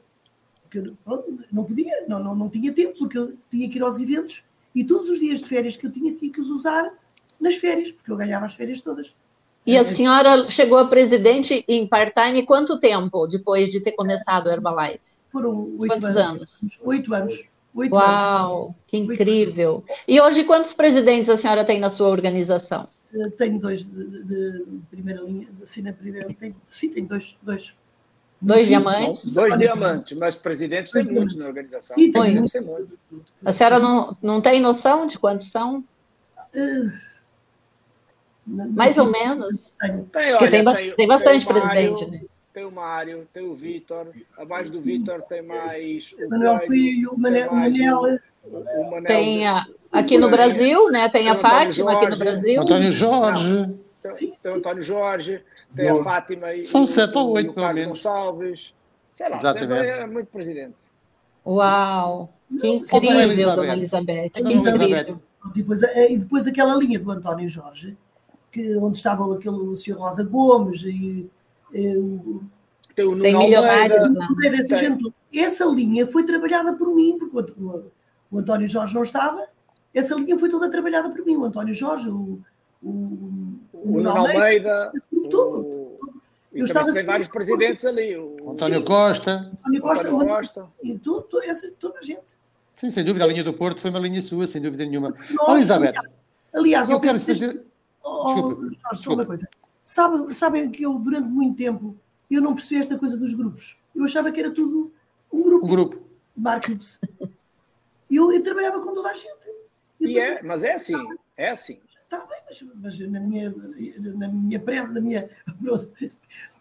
Porque, pronto, não podia, não, não, não tinha tempo, porque eu tinha que ir aos eventos e todos os dias de férias que eu tinha, tinha que os usar nas férias, porque eu ganhava as férias todas. E a senhora chegou a presidente em part-time quanto tempo depois de ter começado o Herbalife? Foram oito anos. anos. Oito anos. Oito Uau, anos. que incrível. E hoje, quantos presidentes a senhora tem na sua organização? Tenho dois de, de, de primeira linha, assim, na primeira, tenho, sim, tenho dois. Dois, dois diamantes? Dois diamantes, mas presidentes tem muitos na organização. Sim, tem muitos. A senhora não, não tem noção de quantos são? Uh, Mais ou menos? Tem, olha, tem, tem, tem bastante tem presidente, né? tem o Mário, tem o Vitor, abaixo do Vitor tem mais o Manuel Coelho, o Manel, Manel, o Manel tem a, aqui no Brasil, né? Tem, a Fátima aqui no Brasil. Antônio Jorge. Tem, sim, tem o Antônio Jorge, tem a Fátima e São sete ou oito, pelo menos. Gonçalves. Sei lá, Exatamente. é muito presidente. Uau! Que incrível, Dona Elizabeth. Que incrível. Depois, e depois aquela linha do António Jorge, que, onde estavam aquele, o Sr. Rosa Gomes e tem o Nuno Almeida, Essa linha foi trabalhada por mim, porque o, o, António Jorge não estava, essa linha foi toda trabalhada por mim. O António Jorge, o, o, o, o Nuno Almeida, tudo. O... Eu estava tem vários presidentes ali. O António Costa. António Costa, António Costa. E tudo, essa, toda a gente. Sim, sem dúvida, a linha do Porto foi uma linha sua, sem dúvida nenhuma. Olha, Elizabeth, aliás, eu quero fazer. Oh, desculpa, só uma coisa. Sabe, sabem que eu, durante muito tempo, eu não percebi esta coisa dos grupos. Eu achava que era tudo um grupo. Um grupo. Marcos. Eu, eu trabalhava com toda a gente. E é, mas é assim, é assim. Está bem, mas, mas, na minha, na minha pressa, na minha. Pronto,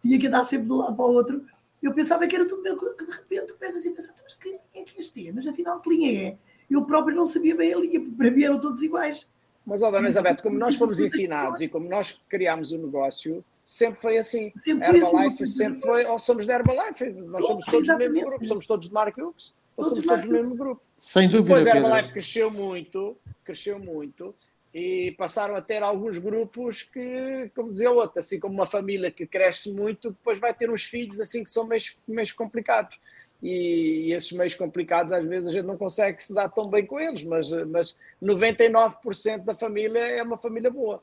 tinha que andar sempre de um lado para o outro. Eu pensava que era tudo meu, que de repente começa assim a pensar, mas que linha é que este é? Mas afinal, que linha é? Eu próprio não sabia bem a linha, para mim eram todos iguais. Mas, ó, Dona Elizabeth, como nós fomos ensinados e como nós criámos o negócio, sempre foi assim. Sempre foi assim, Herbalife assim, sempre foi, ou somos da Herbalife, nós somos todos do mesmo grupo, somos todos de Mark Hughes, ou somos todos do mesmo grupo. Sem dúvida. Depois a Herbalife cresceu muito, cresceu muito, e passaram a ter alguns grupos que, como dizia o outro, assim como uma família que cresce muito, depois vai ter uns filhos assim que são meio, meio complicados e, esses meios complicados às vezes a gente não consegue se dar tão bem com eles, mas, mas 99% da família é uma família boa.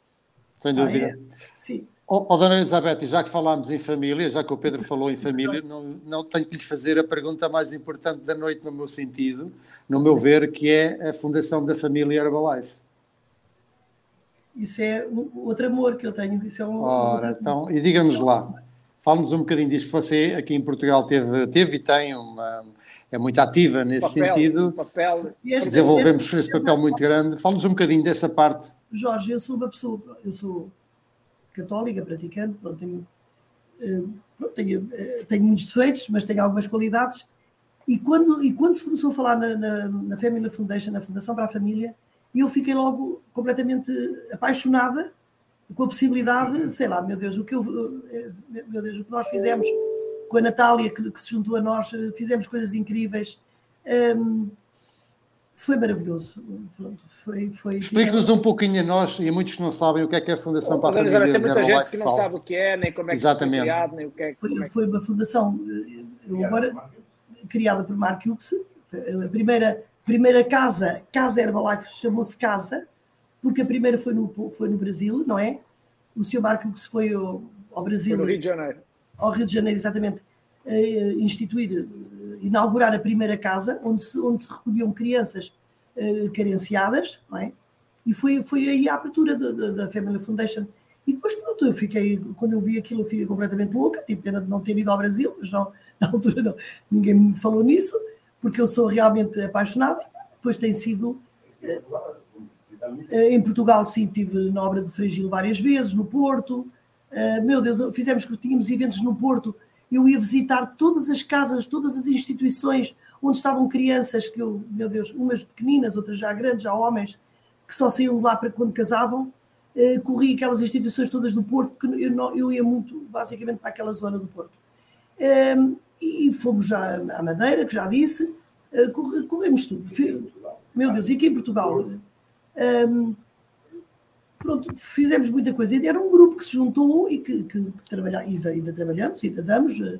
Sem dúvida. Ah, é? Sim. Oh, oh, Dona Elizabeth, já que falámos em família, já que o Pedro falou em família, não, não tenho que lhe fazer a pergunta mais importante da noite no meu sentido, no meu ver, que é a fundação da família Herbalife. Isso é outro amor que eu tenho. Isso é um, Ora, então, e diga-nos lá, Fale-nos um bocadinho disso, que você aqui em Portugal teve, teve e tem uma, é muito ativa nesse papel, sentido. Papel, Desenvolvemos este, esse papel muito grande. Fale-nos um bocadinho dessa parte. Jorge, eu sou uma pessoa, eu sou católica, praticante, pronto, tenho, eh, pronto, tenho, eh, tenho muitos defeitos, mas tenho algumas qualidades. E quando, e quando se começou a falar na, na, na Family Foundation, na Fundação para a Família, eu fiquei logo completamente apaixonada com a possibilidade, sei lá, meu Deus, o que, eu, meu Deus, o que nós fizemos com a Natália, que, que se juntou a nós, fizemos coisas incríveis. Um, foi maravilhoso. Pronto, foi, foi, Explique-nos um pouquinho a nós e a muitos que não sabem o que é que é a Fundação para a Família. Tem muita gente que não sabe o que é, nem como é que Exatamente. foi criado, nem o que é, foi, é que... foi uma fundação eu agora, criada por Mark Hughes, a primeira, primeira casa, Casa Herbalife, chamou-se Casa, porque a primeira foi no, foi no Brasil, não é? O Sr. Mark Hughes foi ao, ao Brasil. Foi no Rio de Janeiro. Ao Rio de Janeiro, exatamente instituir, inaugurar a primeira casa, onde se, onde se recolhiam crianças uh, carenciadas, não é? E foi, foi aí a abertura da Family Foundation. E depois, pronto, eu fiquei, quando eu vi aquilo, eu fiquei completamente louca, tive pena de não ter ido ao Brasil, mas não, [laughs] na altura não, ninguém me falou nisso, porque eu sou realmente apaixonada. Depois tem sido. Uh, em Portugal, sim, tive na obra de Fragil várias vezes, no Porto. Uh, meu Deus, fizemos, tínhamos eventos no Porto eu ia visitar todas as casas, todas as instituições onde estavam crianças, que eu, meu Deus, umas pequeninas, outras já grandes, já homens, que só saíam de lá para quando casavam, eh, corri aquelas instituições todas do Porto, porque eu, não, eu ia muito, basicamente, para aquela zona do Porto. Um, e fomos já à Madeira, que já disse, corremos tudo. Meu Deus, e aqui em Portugal? Um, pronto, fizemos muita coisa. Era um grupo que se juntou e que, que, trabalha, ainda, ainda trabalhamos, ainda damos uh,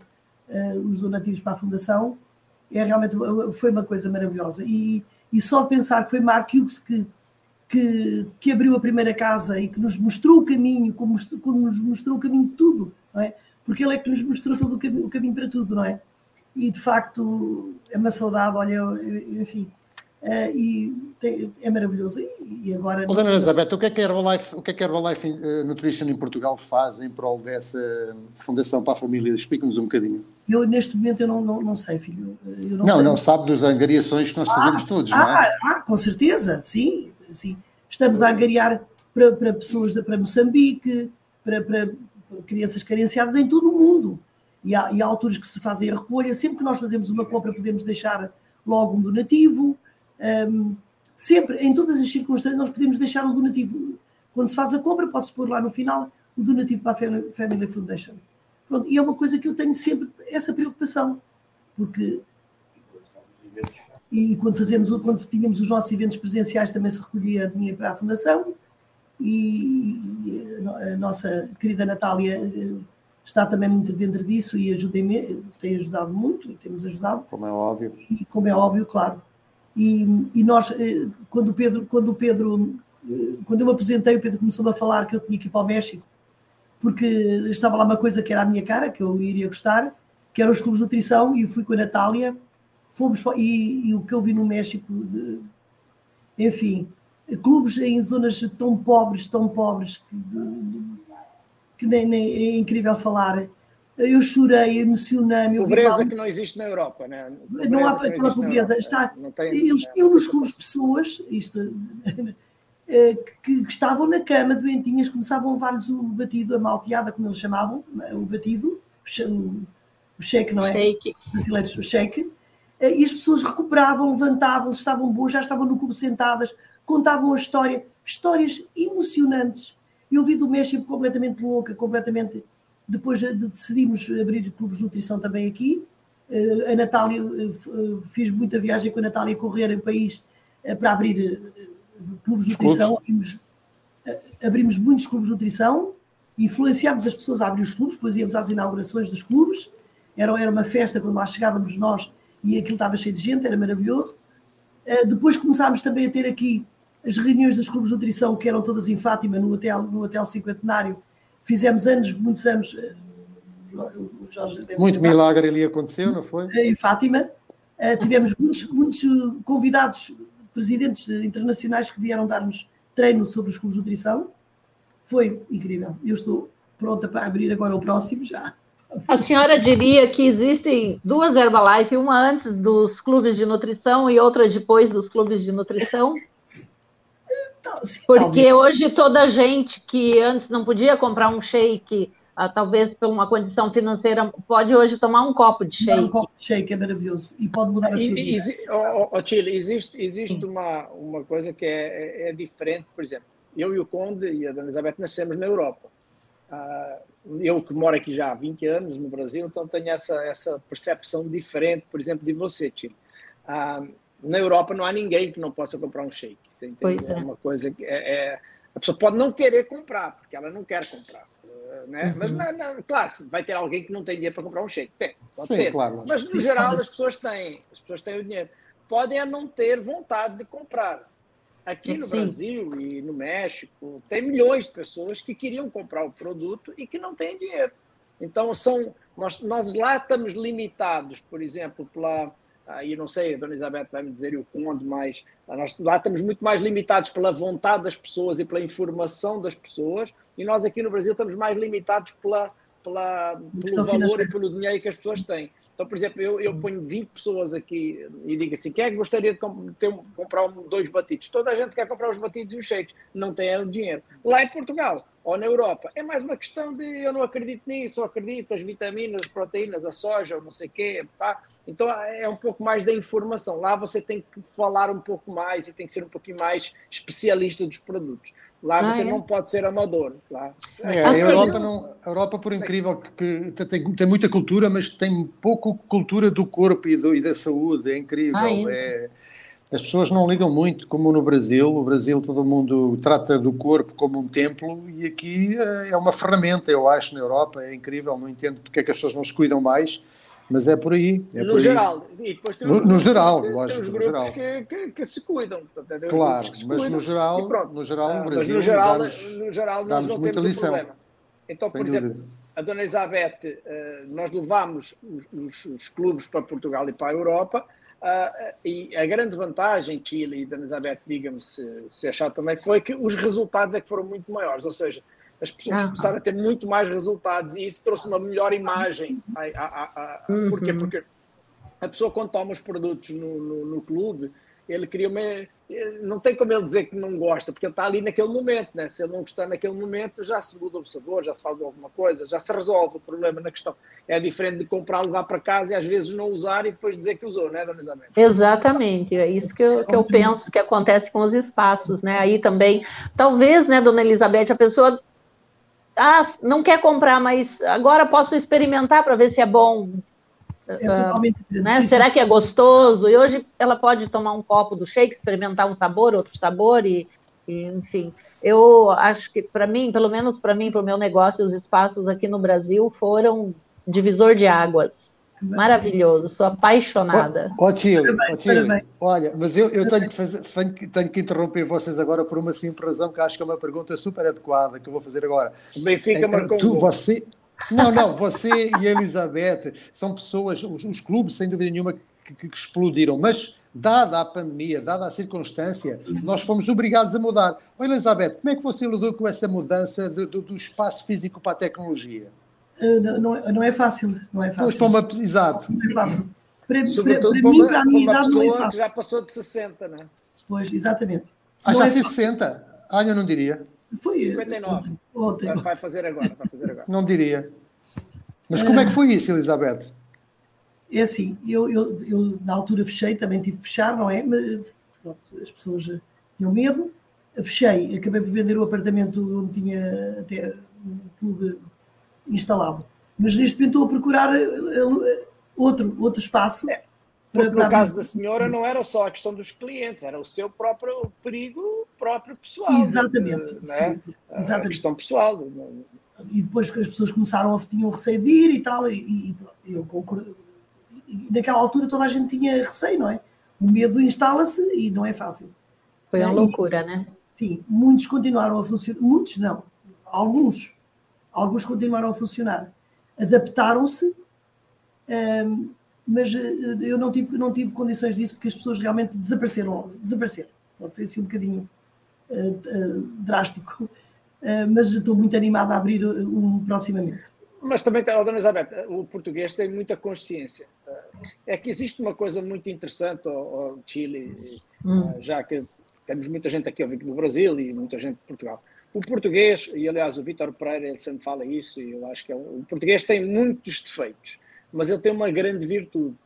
os donativos para a Fundação. É realmente, foi uma coisa maravilhosa. E, e só de pensar que foi Mark Hughes que, que, que, abriu a primeira casa e que nos mostrou o caminho, como, como nos mostrou o caminho de tudo, não é? Porque ele é que nos mostrou todo o o caminho para tudo, não é? E de facto é uma saudade, olha, enfim, Uh, e tem, é maravilhoso. E, e agora. Oh, Dona Elizabeth, o que é que a Herbalife, o que é que a Herbalife uh, Nutrition em Portugal faz em prol dessa Fundação para a Família? Explica-nos um bocadinho. Eu, neste momento, eu não, não, não sei, filho. Eu não, não, não sabe das angariações que nós fazemos ah, todos, ah, não é? Ah, com certeza, sim. sim. Estamos a angariar para, para pessoas de, para Moçambique, para, para crianças carenciadas em todo o mundo. E há, e há alturas que se fazem a recolha. Sempre que nós fazemos uma compra, podemos deixar logo um donativo. Um, sempre, em todas as circunstâncias, nós podemos deixar um donativo. Quando se faz a compra, pode-se pôr lá no final o donativo para a Family Foundation. Pronto, e é uma coisa que eu tenho sempre essa preocupação, porque. E quando, fazemos, quando tínhamos os nossos eventos presenciais também se recolhia dinheiro para a Fundação e a nossa querida Natália eh, está também muito dentro disso e ajuda, tem ajudado muito e temos ajudado. Como é óbvio. E como é óbvio, claro. E, e nós, eh, quando o Pedro, quando o Pedro, eh, quando eu me apresentei, o Pedro começou a falar que eu tinha que ir para o México, porque estava lá uma coisa que era a minha cara, que eu iria gostar, que eram os clubes de nutrição, e fui com a Natália, fomos para, e, e, o que eu vi no México, de, enfim, clubes em zonas tão pobres, tão pobres, que, que nem, nem, é incrível falar, eu chorei, emocionei-me. Pobreza que não existe na Europa, né? Pobreza não há aquela pobreza. Está, tem, eles tinham nos clubes pessoas, isto, [laughs] eh, que, que, estavam na cama doentinhas, começavam a levar-lhes o batido, a malteada, como eles chamavam, o batido, o, o shake, não é? Shake. Brasileiros, o shake. Eh, e as pessoas recuperavam, levantavam-se, estavam boas, já estavam no clube sentadas, contavam a história, histórias emocionantes. Eu vi do México completamente louca, completamente depois decidimos abrir clubes de nutrição também aqui. Eh, a Natália, eh, eh, fiz muita viagem com a Natália correr o país para abrir clubes de nutrição. Abrimos, abrimos muitos clubes de nutrição, influenciámos as pessoas a abrir os clubes, depois íamos às inaugurações dos clubes. Era, era uma festa quando lá chegávamos nós e aquilo estava cheio de gente, era maravilhoso. Depois começámos também a ter aqui as reuniões dos clubes de nutrição, que eram todas em Fátima, no hotel, no hotel cinquentenário, Fizemos anos, muitos anos. Eh, Muito milagre ali aconteceu, não foi? Em Fátima. Uh, tivemos muitos, muitos convidados, presidentes internacionais que vieram dar-nos treino sobre os clubes de nutrição. Foi incrível. Eu estou pronta para abrir agora o próximo já. A senhora diria que existem duas Herbalife, uma antes dos clubes de nutrição e outra depois dos clubes de nutrição? Porque talvez. hoje toda gente que antes não podia comprar um shake, ah, talvez por uma condição financeira, pode hoje tomar um copo de shake. Um copo de shake é maravilhoso e pode mudar a sua vida. Exi oh, oh, Chile, existe, existe uma, uma coisa que é, é, é, diferente, por exemplo, eu e o Conde e a Dona Elizabeth nascemos na Europa. Uh, eu que moro aqui já há 20 anos no Brasil, então tenho essa, essa percepção diferente, por exemplo, de você, Tilo. Na Europa não há ninguém que não possa comprar um shake. Você entende? É. é. uma coisa que é, é, a pessoa pode não querer comprar, porque ela não quer comprar. Né? Uhum. Mas, na, na, claro, vai ter alguém que não tem dinheiro para comprar um shake. Tem, pode Sim, ter. Claro, mas, no Sim, geral, as pessoas têm. As pessoas têm o dinheiro. Podem a não ter vontade de comprar. Aqui no Sim. Brasil e no México, tem milhões de pessoas que queriam comprar o produto e que não têm dinheiro. Então, são, nós, nós lá estamos limitados, por exemplo, pela. Aí não sei, a Dona Isabel vai me dizer o Conde, mas nós lá estamos muito mais limitados pela vontade das pessoas e pela informação das pessoas, e nós aqui no Brasil estamos mais limitados pela, pela, pelo valor e pelo dinheiro que as pessoas têm. Então, por exemplo, eu, eu ponho 20 pessoas aqui e digo assim: quem é que gostaria de ter, comprar um, dois batidos? Toda a gente quer comprar os batidos e os shakes, não tem o dinheiro. Lá em Portugal ou na Europa, é mais uma questão de eu não acredito nisso, eu acredito as vitaminas, as proteínas, a soja, não sei o quê. Tá? Então é um pouco mais da informação. Lá você tem que falar um pouco mais e tem que ser um pouquinho mais especialista dos produtos. Lá ah, você é? não pode ser amador. Lá. É, a, Europa não, a Europa, por incrível que, tem, tem, muita cultura, mas tem pouco cultura do corpo e, do, e da saúde. É incrível. Ah, é? é? as pessoas não ligam muito, como no Brasil. No Brasil todo mundo trata do corpo como um templo e aqui é, é uma ferramenta, eu acho, na Europa. É incrível, não entendo porque é que as pessoas não se cuidam mais mas é por aí. É no por geral. Aí. E depois tem no, no geral, que, lógico. Tem os grupos que, que, que, se cuidam. Claro, mas cuidam, no geral, no geral, no Brasil, no geral, no geral nós não temos lição. problema. Então, Sem por dúvida. exemplo, a Dona Elizabeth, eh, nós levámos os, os, os, clubes para Portugal e para a Europa, eh, e a grande vantagem, Chile e Dona Elizabeth, diga-me se, se achar também, foi que os resultados é que foram muito maiores, ou seja, as pessoas ah. começaram a ter muito mais resultados e isso trouxe uma melhor imagem. A, a, a, uhum. Porquê? Porque a pessoa, quando toma os produtos no, no, no, clube, ele cria uma. Não tem como ele dizer que não gosta, porque ele está ali naquele momento, né? Se ele não gostar naquele momento, já se muda o sabor, já se faz alguma coisa, já se resolve o problema na questão. É diferente de comprar, levar para casa e às vezes não usar e depois dizer que usou, né, Dona Isabel? Exatamente, é isso que eu, que eu penso que acontece com os espaços, né? Aí também, talvez, né, Dona Elizabeth, a pessoa ah, não quer comprar, mas agora posso experimentar para ver se é bom. É totalmente uh, né? Será que é gostoso? E hoje ela pode tomar um copo do shake, experimentar um sabor, outro sabor, e, e enfim. Eu acho que, para mim, pelo menos para mim, para o meu negócio, os espaços aqui no Brasil foram divisor de águas. Maravilhoso, sou apaixonada. Ó, Tilly, olha, mas eu, eu tenho, que fazer, tenho que interromper vocês agora por uma simples razão, que acho que é uma pergunta super adequada que eu vou fazer agora. O Benfica então, marcou tu, você, Não, não, você e a Elizabeth são pessoas, os, os clubes, sem dúvida nenhuma, que, que, que, explodiram, mas dada a pandemia, dada a circunstância, nós fomos obrigados a mudar. Ô, Elizabeth, como é que você lidou com essa mudança de, do, do espaço físico para a tecnologia? Eh, não, é, não é fácil, não é fácil. Pois para uma, exato. Não é fácil. Para, Sobretudo para, para, mim, para a minha idade, não é fácil. que já passou de 60, né? Pois, exatamente. Ah, não já é fez 60? Ah, eu não diria. Foi 59. Eh, ontem, ontem. Vai fazer agora, vai fazer agora. Não diria. Mas como é que foi isso, Elizabeth? É assim, eu, eu, eu na altura fechei, também tive que fechar, não é? Mas, pronto, as pessoas tinham medo. Fechei, acabei por vender o apartamento onde tinha até um clube instalado. Mas neste momento estou a procurar eh, eh, outro, outro espaço. É, porque para, no caso da senhora não era só a questão dos clientes, era o seu próprio perigo próprio pessoal. Exatamente. Né? Sim, exatamente. A questão pessoal. E depois que as pessoas começaram a tinham receio de ir e tal, e, e eu concordo. E naquela altura toda a gente tinha receio, não é? O medo instala-se e não é fácil. Foi uma loucura, né? Sim, muitos continuaram a funcionar, muitos não, alguns alguns continuaram a funcionar. Adaptaram-se, um, mas eh, eu não tive, não tive condições disso porque as pessoas realmente desapareceram. desapareceram. foi assim um bocadinho uh, uh, drástico, uh, mas estou muito animada a abrir um proximamente. Mas também, oh, Dona Isabel, o português tem muita consciência. É que existe uma coisa muito interessante ao, Chile, hum. já que temos muita gente aqui do Brasil e muita gente de Portugal o português, e aliás o Vítor Pereira ele sempre fala isso, e eu acho que é, o português tem muitos defeitos, mas ele tem uma grande virtude.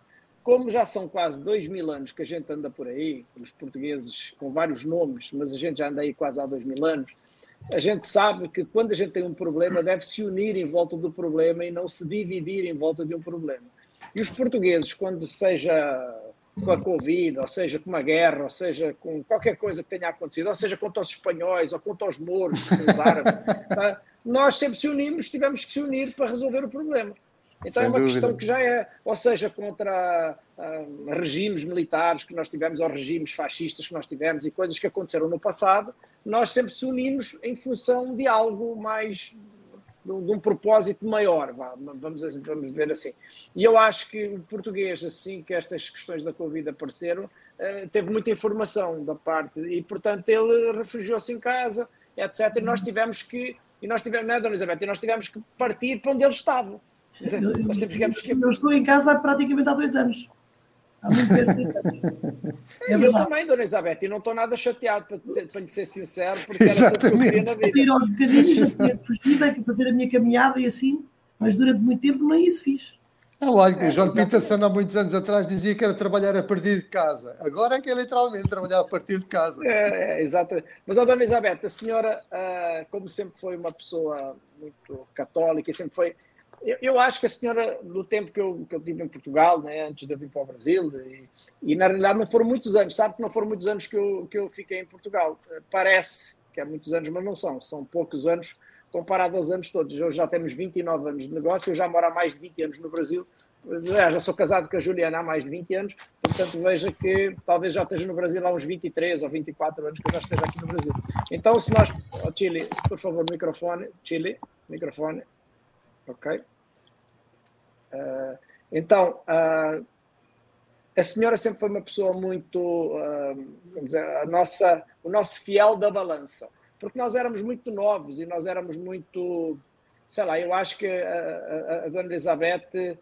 como já são quase dois mil anos que a gente anda por aí, os portugueses com vários nomes, mas a gente já anda aí quase há dois mil anos, a gente sabe que quando a gente tem um problema deve se unir em volta do problema e não se dividir em volta de um problema. E os portugueses, quando seja com a Covid, ou seja com uma guerra, ou seja com qualquer coisa que tenha acontecido, ou seja contra os espanhóis, ou contra os mouros, contra os árabes, [laughs] tá? nós sempre se unimos, tivemos que se unir para resolver o problema. Então Sem é uma dúvida. questão que já é, ou seja, contra uh, regimes militares que nós tivemos, ou regimes fascistas que nós tivemos, e coisas que aconteceram no passado, nós sempre se unimos em função de algo mais de um, propósito maior, vamos, vamos ver assim. E eu acho que o português, assim que estas questões da Covid apareceram, uh, teve muita informação da parte, e portanto ele refugiou-se em casa, etc. E nós tivemos que, e nós tivemos, não é, Dona Isabel, e nós tivemos que partir para onde eles estavam. Eu, eu, estou em casa praticamente há dois anos. Há muito tempo. [laughs] É eu também, Dona Isabel, e não estou nada chateado, para, para lhe ser sincero, porque era tudo que eu queria na vida. Ir aos bocadinhos, tinha fugir, fazer a minha caminhada e assim, mas durante muito tempo nem isso fiz. Ah, olha, é, o John Peterson há muitos anos atrás dizia que era trabalhar a partir de casa. Agora é que é literalmente trabalhar a partir de casa. É, é exatamente. Mas, ó, Dona Isabel, a senhora, uh, como sempre foi uma pessoa muito católica e sempre foi eu, eu, acho que a senhora, no tempo que eu, que eu tive em Portugal, né, antes de eu vir para o Brasil, e, e, na realidade não foram muitos anos, sabe que não foram muitos anos que eu, que eu fiquei em Portugal. Parece que é muitos anos, mas não são, são poucos anos comparado aos anos todos. Eu já temos 29 anos de negócio, eu já moro há mais de 20 anos no Brasil, já sou casado com a Juliana há mais de 20 anos, portanto veja que talvez já esteja no Brasil há uns 23 ou 24 anos que eu já esteja aqui no Brasil. Então, se nós. Oh, Chile, por favor, microfone. Chile, microfone. Ok? Uh, então, uh, a senhora sempre foi uma pessoa muito, uh, vamos dizer, a nossa, o nosso fiel da balança, porque nós éramos muito novos e nós éramos muito, sei lá, eu acho que a, a, a dona Elizabeth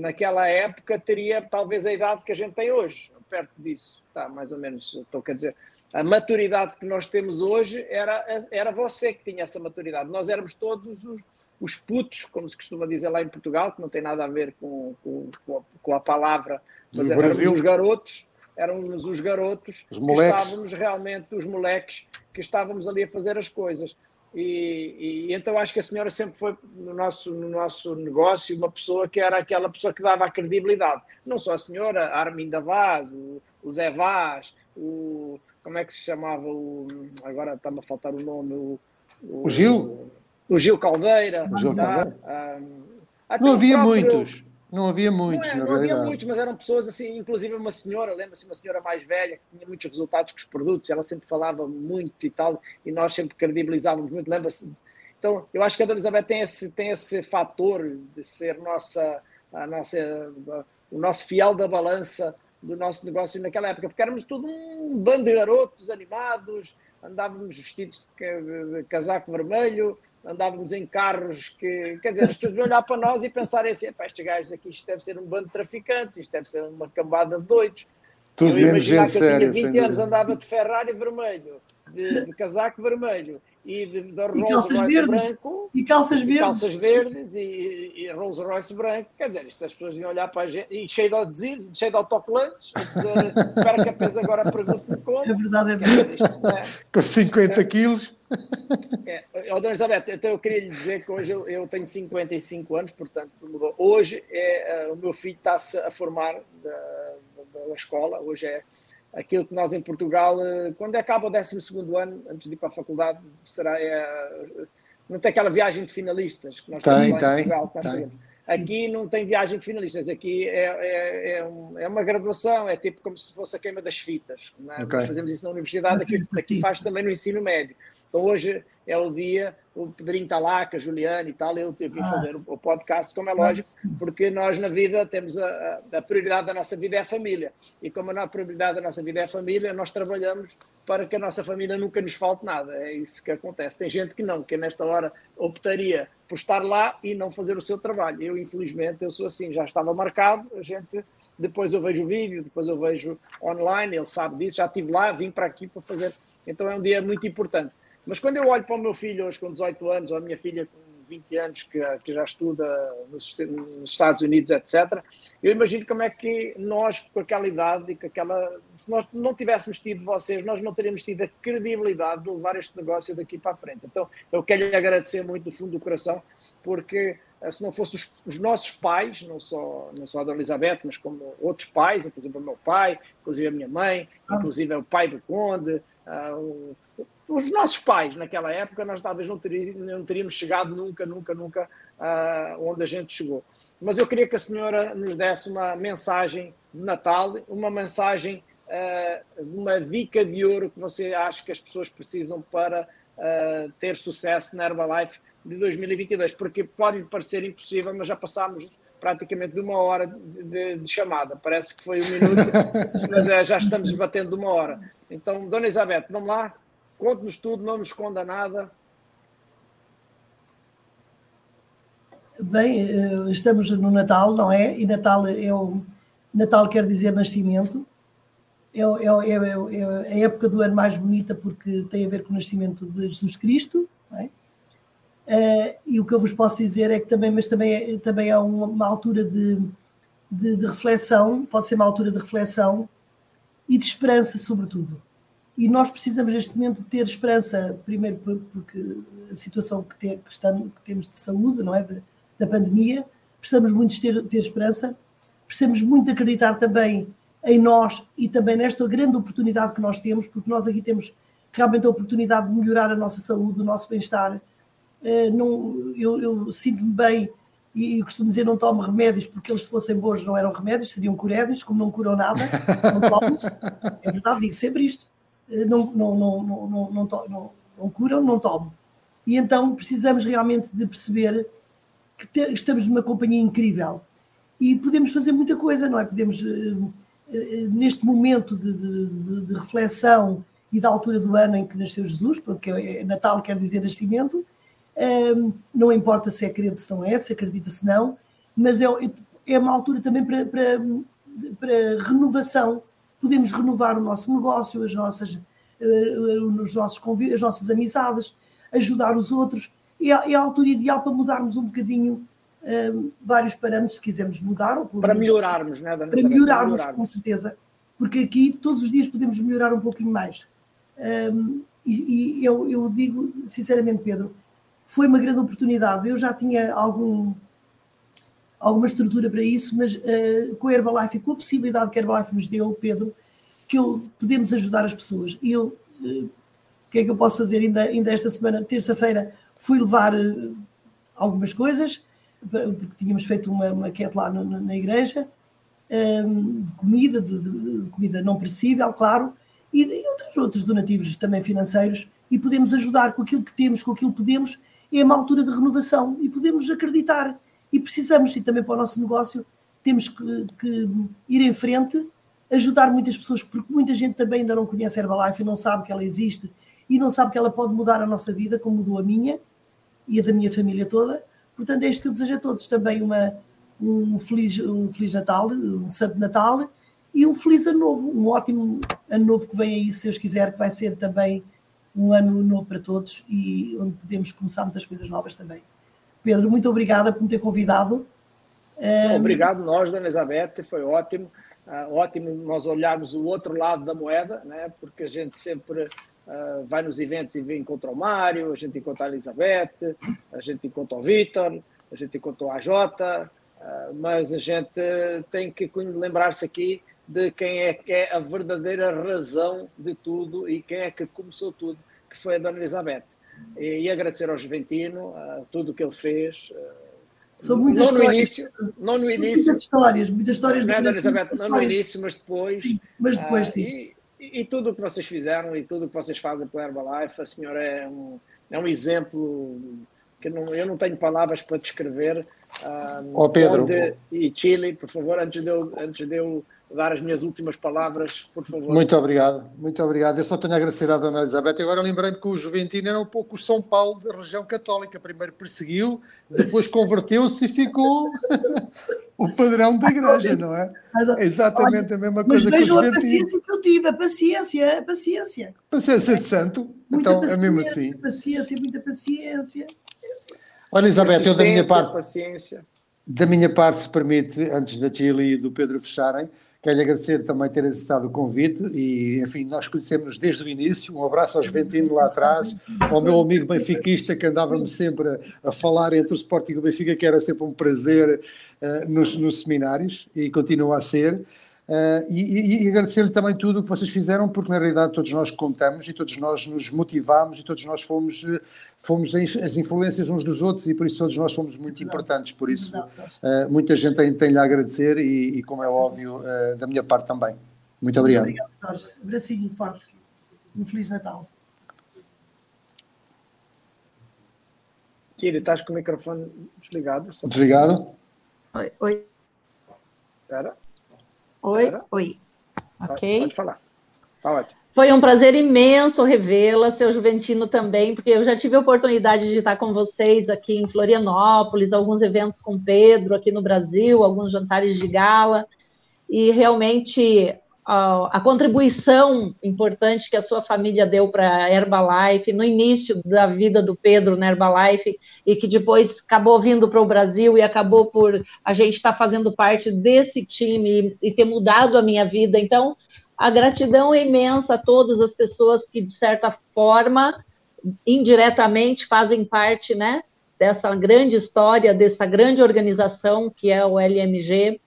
naquela época teria talvez a idade que a gente tem hoje, perto disso, tá, mais ou menos, estou quer dizer, a maturidade que nós temos hoje era, era você que tinha essa maturidade, nós éramos todos os os putos, como se costuma dizer lá em Portugal, que não tem nada a ver com, com, com a palavra, mas eram os garotos, éramos os garotos os que estávamos realmente, os moleques, que estávamos ali a fazer as coisas. E, e, então acho que a senhora sempre foi no nosso, no nosso negócio uma pessoa que era aquela pessoa que dava a credibilidade. Não só a senhora, a Arminda Vaz, o, o Zé Vaz, o. Como é que se chamava? O, agora está-me a faltar o nome. O, o, o Gil? O Gil Caldeira. O Gil tá? Caldeira. não havia próprio... muitos. Não havia muitos, não, é, não havia muitos, mas eram pessoas assim, inclusive uma senhora, lembra-se, uma senhora mais velha, que tinha muitos resultados com os produtos, ela sempre falava muito e tal, e nós sempre credibilizávamos muito, lembra-se. Então, eu acho que a Dona Elizabeth tem esse, tem esse fator de ser nossa, a nossa, o nosso fiel da balança do nosso negócio naquela época, porque éramos tudo um bando de garotos animados, andávamos vestidos de casaco vermelho, andávamos em carros que, quer dizer, as pessoas vão olhar para nós e pensarem assim, estes gajos aqui, isto deve ser um bando de traficantes, isto deve ser uma cambada de doidos. Tudo eu imaginar que eu tinha 20 anos, andava de Ferrari vermelho, de, de casaco vermelho e de, de Rolls Royce branco e calças verdes, calças verdes e, e, Rolls Royce branco. Quer dizer, isto as pessoas iam olhar para a gente e cheio de adesivos, cheio de autocolantes, a dizer, espera que a agora pergunte-me como. [laughs] É verdade, é verdade. Isto, é, Com 50 é, quilos. [laughs] É, oh, Dona Elizabeth, então eu queria lhe dizer que hoje eu, eu tenho 55 anos, portanto, hoje é, uh, o meu filho está-se a formar da, da, da, escola, hoje é aquilo que nós em Portugal, uh, quando acaba o 12 ano, antes de ir para a faculdade, será, é, não tem aquela viagem de finalistas que nós tem, temos lá em Portugal. Tem. Aqui não tem viagem de finalistas, aqui é, é, é, um, é, uma graduação, é tipo como se fosse a queima das fitas. É? Okay. Nós fazemos isso na universidade, aqui, aqui faz também no ensino médio. Então hoje é o dia, o Pedrinho está lá, com a Juliana e tal, eu vim ah. fazer o podcast, como é lógico, porque nós na vida temos a, a, prioridade da nossa vida é a família. E como a prioridade da nossa vida é a família, nós trabalhamos para que a nossa família nunca nos falte nada. É isso que acontece. Tem gente que não, que nesta hora optaria por estar lá e não fazer o seu trabalho. Eu, infelizmente, eu sou assim, já estava marcado, a gente depois eu vejo o vídeo, depois eu vejo online, ele sabe disso, já estive lá, vim para aqui para fazer. Então é um dia muito importante. Mas quando eu olho para o meu filho hoje com 18 anos, ou a minha filha com 20 anos que, que já estuda nos, nos, Estados Unidos, etc. Eu imagino como é que nós, com aquela idade e com aquela. Se nós não tivéssemos tido vocês, nós não teríamos tido a credibilidade de levar este negócio daqui para a frente. Então, eu quero lhe agradecer muito do fundo do coração, porque eh, se não fossem os, os, nossos pais, não só, não só a Dona Elizabeth, mas como outros pais, inclusive o meu pai, inclusive a minha mãe, inclusive o pai do Conde, uh, os nossos pais naquela época, nós talvez não teríamos, não teríamos chegado nunca, nunca, nunca uh, onde a gente chegou. Mas eu queria que a senhora nos desse uma mensagem de Natal, uma mensagem, uh, uma dica de ouro que você acha que as pessoas precisam para ter sucesso na Herbalife de 2022, porque pode parecer impossível, mas já passámos praticamente de uma hora de, de chamada. Parece que foi um minuto, [laughs] mas é, já estamos batendo de uma hora. Então, Dona Isabel, vamos lá, conte-nos tudo, não nos esconda nada. Bem, eh, estamos no Natal, não é? E Natal é o Natal quer dizer nascimento. É, é, é, é, a época do ano mais bonita porque tem a ver com o nascimento de Jesus Cristo. É? Uh, e o que eu vos posso dizer é que também, mas também é, também é uma, uma altura de, de, de, reflexão, pode ser uma altura de reflexão e de esperança, sobretudo. E nós precisamos neste momento ter esperança, primeiro porque a situação que, que, estamos, que temos de saúde, não é? De, da pandemia, precisamos muito ter, ter esperança, precisamos muito acreditar também em nós e também nesta grande oportunidade que nós temos, porque nós aqui temos realmente a oportunidade de melhorar a nossa saúde, o nosso bem-estar eh, eu, eu sinto-me bem e, e, costumo dizer não tomo remédios porque eles se fossem bons não eram remédios, seriam curédios, como não curam nada, não tomo. É verdade, digo sempre isto. Eh, não, não, não, não, não, não, não, não curam, não tomam. E então precisamos realmente de perceber que te, estamos numa companhia incrível e podemos fazer muita coisa, não é? Podemos, eh, eh, neste momento de, de, de reflexão e da altura do ano em que nasceu Jesus, porque é, é Natal quer dizer nascimento, ehm, não importa se é crente, se não é, se acredita, se não, mas é, é uma altura também para, para, para renovação Podemos renovar o nosso negócio, as nossas, uh, os nossos as nossas amizades, ajudar os outros. É, é a altura ideal para mudarmos um bocadinho um, vários parâmetros, se quisermos mudar. Ou para melhorarmos, né, Para melhorarmos, melhorarmos, com certeza. Porque aqui todos os dias podemos melhorar um pouquinho mais. Um, e, e eu, eu digo, sinceramente, Pedro, foi uma grande oportunidade. Eu já tinha algum, alguma estrutura para isso, mas uh, com a Herbalife e com a possibilidade que a Herbalife nos deu, Pedro, que eu, podemos ajudar as pessoas. E eu, uh, o que é que eu posso fazer? Ainda, ainda esta semana, terça-feira, fui levar uh, algumas coisas, porque tínhamos feito uma maquete lá no, na igreja, um, ehm, de comida, de, de, de, comida não perecível, claro, e, e outros, outros donativos também financeiros, e podemos ajudar com aquilo que temos, com aquilo que podemos, é uma altura de renovação e podemos acreditar e precisamos, e também para o nosso negócio, temos que, que, ir em frente, ajudar muitas pessoas, porque muita gente também ainda não conhece a Herbalife e não sabe que ela existe e não sabe que ela pode mudar a nossa vida, como mudou a minha e a da minha família toda. Portanto, é isto que eu desejo a todos também uma, um, feliz, um Feliz Natal, um Santo Natal e um Feliz Ano Novo, um ótimo Ano Novo que vem aí, se Deus quiser, que vai ser também um ano novo para todos e onde podemos começar muitas coisas novas também. Pedro, muito obrigada por me ter convidado. Obrigado nós, Dona Elizabeth, foi ótimo. Uh, ótimo nós olharmos o outro lado da moeda, né? porque a gente sempre uh, vai nos eventos e vê, encontra o Mário, a gente encontra a Elizabeth, a gente encontra o Vitor, a gente encontra o AJ, uh, mas a gente tem que lembrar-se aqui de quem é que é a verdadeira razão de tudo e quem é que começou tudo, que foi a Dona Elizabeth. E, e agradecer ao Juventino uh, tudo o que ele fez. Uh, São muitas não histórias. No início, não no início. Muitas histórias, muitas histórias. Não, é, Dona Elizabeth, não no início, mas depois. Sim, mas depois, uh, sim. E, e, tudo o que vocês fizeram e tudo o que vocês fazem pela Herbalife, a senhora é um, é um exemplo que não, eu não tenho palavras para descrever. Um, oh, Pedro. Onde, e Chile, por favor, antes de eu, antes de eu dar as minhas últimas palavras, por favor. Muito obrigado, muito obrigado. Eu só tenho a agradecer à Dona Elizabeth. Agora lembrei-me que o Juventino era um pouco o São Paulo da região católica. Primeiro perseguiu, depois converteu-se e ficou [laughs] o padrão da igreja, não é? é exatamente Olha, a mesma coisa mas vejam a paciência que eu tive, a paciência, a paciência. Paciência de santo, muita então é mesmo assim. Paciência, muita paciência. Olha, Elizabeth, eu da minha parte. Paciência. Da minha parte, se permite, antes da Chile e do Pedro fecharem, quero agradecer também ter aceitado o convite e, enfim, nós conhecemos desde o início. Um abraço ao Juventino lá atrás, ao meu amigo benfiquista que andava-me sempre a, a, falar entre o Sporting e o Benfica, que era sempre um prazer uh, nos, nos seminários e continua a ser. Uh, e, e, agradecer-lhe também tudo o que vocês fizeram, porque na realidade todos nós contamos e todos nós nos motivamos e todos nós fomos, eh, fomos as influências uns dos outros e por isso todos nós fomos muito importantes. Por isso, uh, muita gente tem, tem lhe a agradecer e, e como é óbvio, uh, da minha parte também. Muito obrigado. Muito obrigado, Jorge. Abracinho forte. Um Feliz Natal. Kira, estás com o microfone desligado? Desligado? Oi, oi. Espera. Oi, oi. Ok. Pode falar. Tá ótimo. Foi um prazer imenso revê-la, seu Juventino também, porque eu já tive a oportunidade de estar com vocês aqui em Florianópolis, alguns eventos com Pedro aqui no Brasil, alguns jantares de gala, e realmente a, contribuição importante que a sua família deu para a Herbalife no início da vida do Pedro na Herbalife e que depois acabou vindo para o Brasil e acabou por a gente estar tá fazendo parte desse time e, e ter mudado a minha vida. Então, a gratidão é imensa a todas as pessoas que, de certa forma, indiretamente fazem parte, né, dessa grande história, dessa grande organização que é o LMG.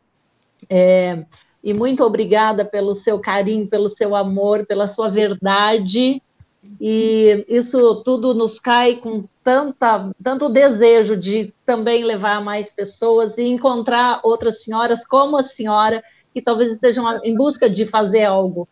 É, e muito obrigada pelo seu carinho, pelo seu amor, pela sua verdade. E isso tudo nos cai com tanta, tanto desejo de também levar mais pessoas e encontrar outras senhoras como a senhora, que talvez estejam em busca de fazer algo.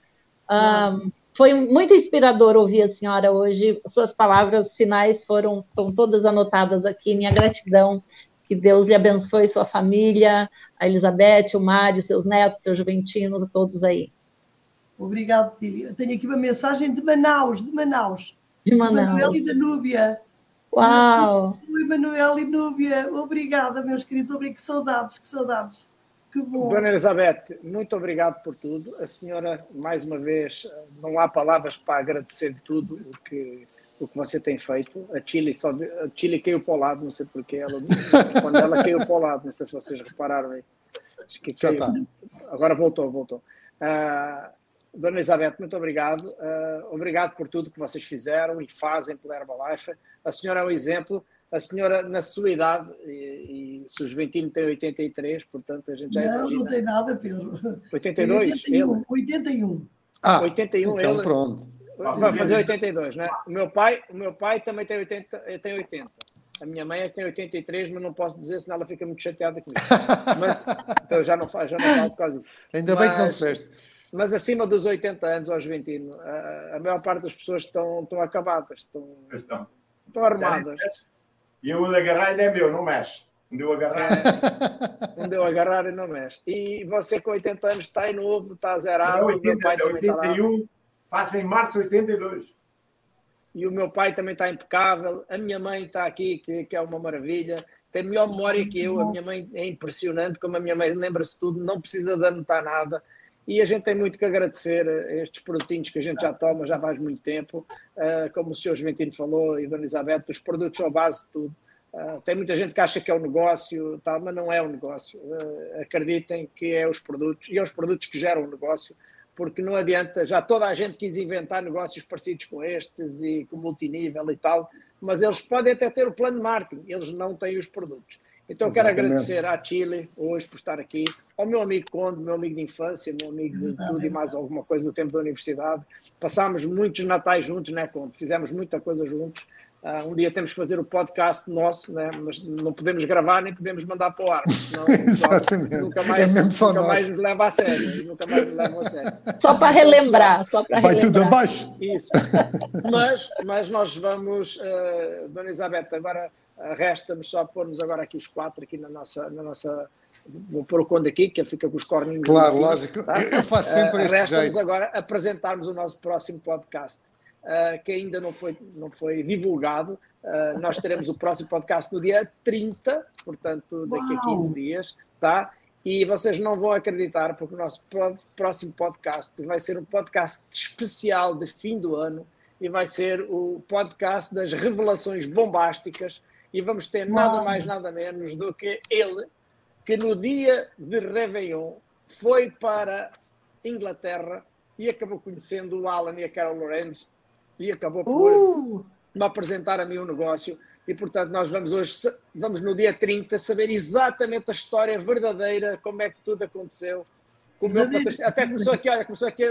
Um, foi muito inspirador ouvir a senhora hoje. Suas palavras finais foram estão todas anotadas aqui. Minha gratidão. Que Deus lhe abençoe sua família, a Elizabeth, o Mário, seus netos, seu Juventino, todos aí. Obrigado, Tília. Eu tenho aqui uma mensagem de Manaus, de Manaus. De Manaus. Manuel e da Núbia. Uau! Emanuel e Núbia, obrigada, meus queridos. Obrigado. Que saudades, que saudades. Que bom. Dona Elizabeth, muito obrigado por tudo. A senhora, mais uma vez, não há palavras para agradecer de tudo o que o que você tem feito. A Chile, só, a Chile caiu para o lado, não sei porquê, ela, [laughs] o dela caiu para o lado, não sei se vocês repararam aí. Acho que caiu. Tá. Agora voltou, voltou. Uh, Dona Elizabeth, muito obrigado. Uh, obrigado por tudo que vocês fizeram e fazem pela Herbalife. A senhora é um exemplo. A senhora, na sua idade, e, e se o Juventino tem 83, portanto a gente já Não, imagina. não tem nada, Pedro. 82? 81. Ele? 81. Ah, 81 então ele, pronto. Vai fazer 82, né? O meu pai, o meu pai também tem 80, tem 80. A minha mãe é que tem 83, mas não posso dizer, senão ela fica muito chateada comigo. [laughs] Mas então já não falo, já não falo por causa disso. Ainda mas, bem que não disseste. Mas acima dos 80 anos ao Juventino, a, a maior parte das pessoas estão, estão acabadas, estão, estão. estão armadas. E o agarrar ainda é meu, não mexe. Não deu agarrar. É, [laughs] não deu agarrar e não mexe. E você com 80 anos está aí novo, está zerado. É 80, meu pai 81, Faça em março de 82. E o meu pai também está impecável. A minha mãe está aqui, que, que é uma maravilha. Tem melhor memória que eu. A minha mãe é impressionante, como a minha mãe lembra-se tudo, não precisa de anotar nada. E a gente tem muito que agradecer estes produtinhos que a gente já toma já faz muito tempo. Uh, como o senhor Juventino falou e a Dona Elizabeth, os produtos são a base de tudo. Uh, tem muita gente que acha que é um negócio, tal, mas não é um negócio. Uh, acreditem que é os produtos, e é os produtos que geram o um negócio porque não adianta, já toda a gente quis inventar negócios parecidos com estes e com multinível e tal, mas eles podem até ter o plano de marketing, eles não têm os produtos. Então quero agradecer à Chile hoje por estar aqui, ao meu amigo Conde, meu amigo de infância, meu amigo de tudo e mais alguma coisa do tempo da universidade. Passámos muitos natais juntos, né, Conde? Fizemos muita coisa juntos. Uh, um dia temos que fazer o podcast nosso, né? mas não podemos gravar nem podemos mandar para o ar, senão [laughs] Exatamente. nunca mais, é nunca mais nos leva a sério. Nunca mais levam a sério. Só para relembrar. Só para Vai relembrar. tudo abaixo. Isso. Mas, mas nós vamos, uh, Dona Elizabeth, agora uh, resta-nos só pôr-nos agora aqui os quatro aqui na nossa. Na nossa Vou pôr o Conde aqui, que ele fica com os corninhos. Claro, lógico. Tá? Eu faço sempre uh, este Resta-nos agora apresentarmos o nosso próximo podcast uh, que ainda não foi, não foi divulgado. Uh, nós teremos o próximo podcast no dia 30, portanto, daqui Uau. a 15 dias, tá? E vocês não vão acreditar, porque o nosso próximo podcast vai ser um podcast especial de fim do ano e vai ser o podcast das revelações bombásticas e vamos ter nada mais, nada menos do que ele, que no dia de Réveillon foi para Inglaterra e acabou conhecendo o Alan e a Carol Lorenz e acabou por uh. me apresentar a mim um negócio. E, portanto, nós vamos hoje, vamos no dia 30, saber exatamente a história verdadeira, como é que tudo aconteceu. Até começou aqui, olha, começou aqui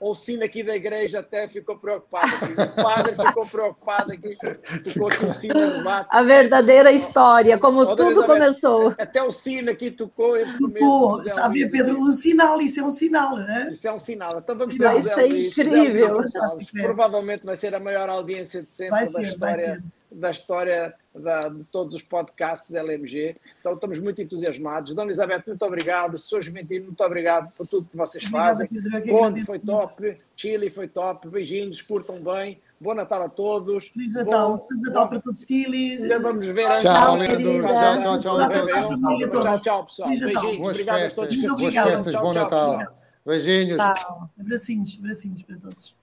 o sino aqui da igreja até ficou preocupado. Aqui. O padre ficou preocupado aqui, ficou aqui o sino arrumado. A verdadeira história, como Outra tudo começou. Até o sino aqui tocou. Tocou, está a ver, Pedro? Um sinal, isso é um sinal. É? Isso é um sinal. Então vamos ter o Zé Luís. incrível. Provavelmente vai ser a maior audiência de sempre vai da ser, história da história da, de todos os podcasts LMG. Então estamos muito entusiasmados. Dona Elizabeth, muito obrigado. Sou Juventino, muito obrigado por tudo que vocês fazem. Conde foi top, Chile foi top. Beijinhos, curtam bem. Bom Natal a todos. Feliz Natal, Bom, Feliz Natal para todos, Chile. Já vamos ver antes. Tchau, tchau, tchau, tchau. Tchau, tchau, pessoal. Beijinhos, obrigado a todos. Boas festas, bom Natal. Beijinhos. Abracinhos, abracinhos para todos.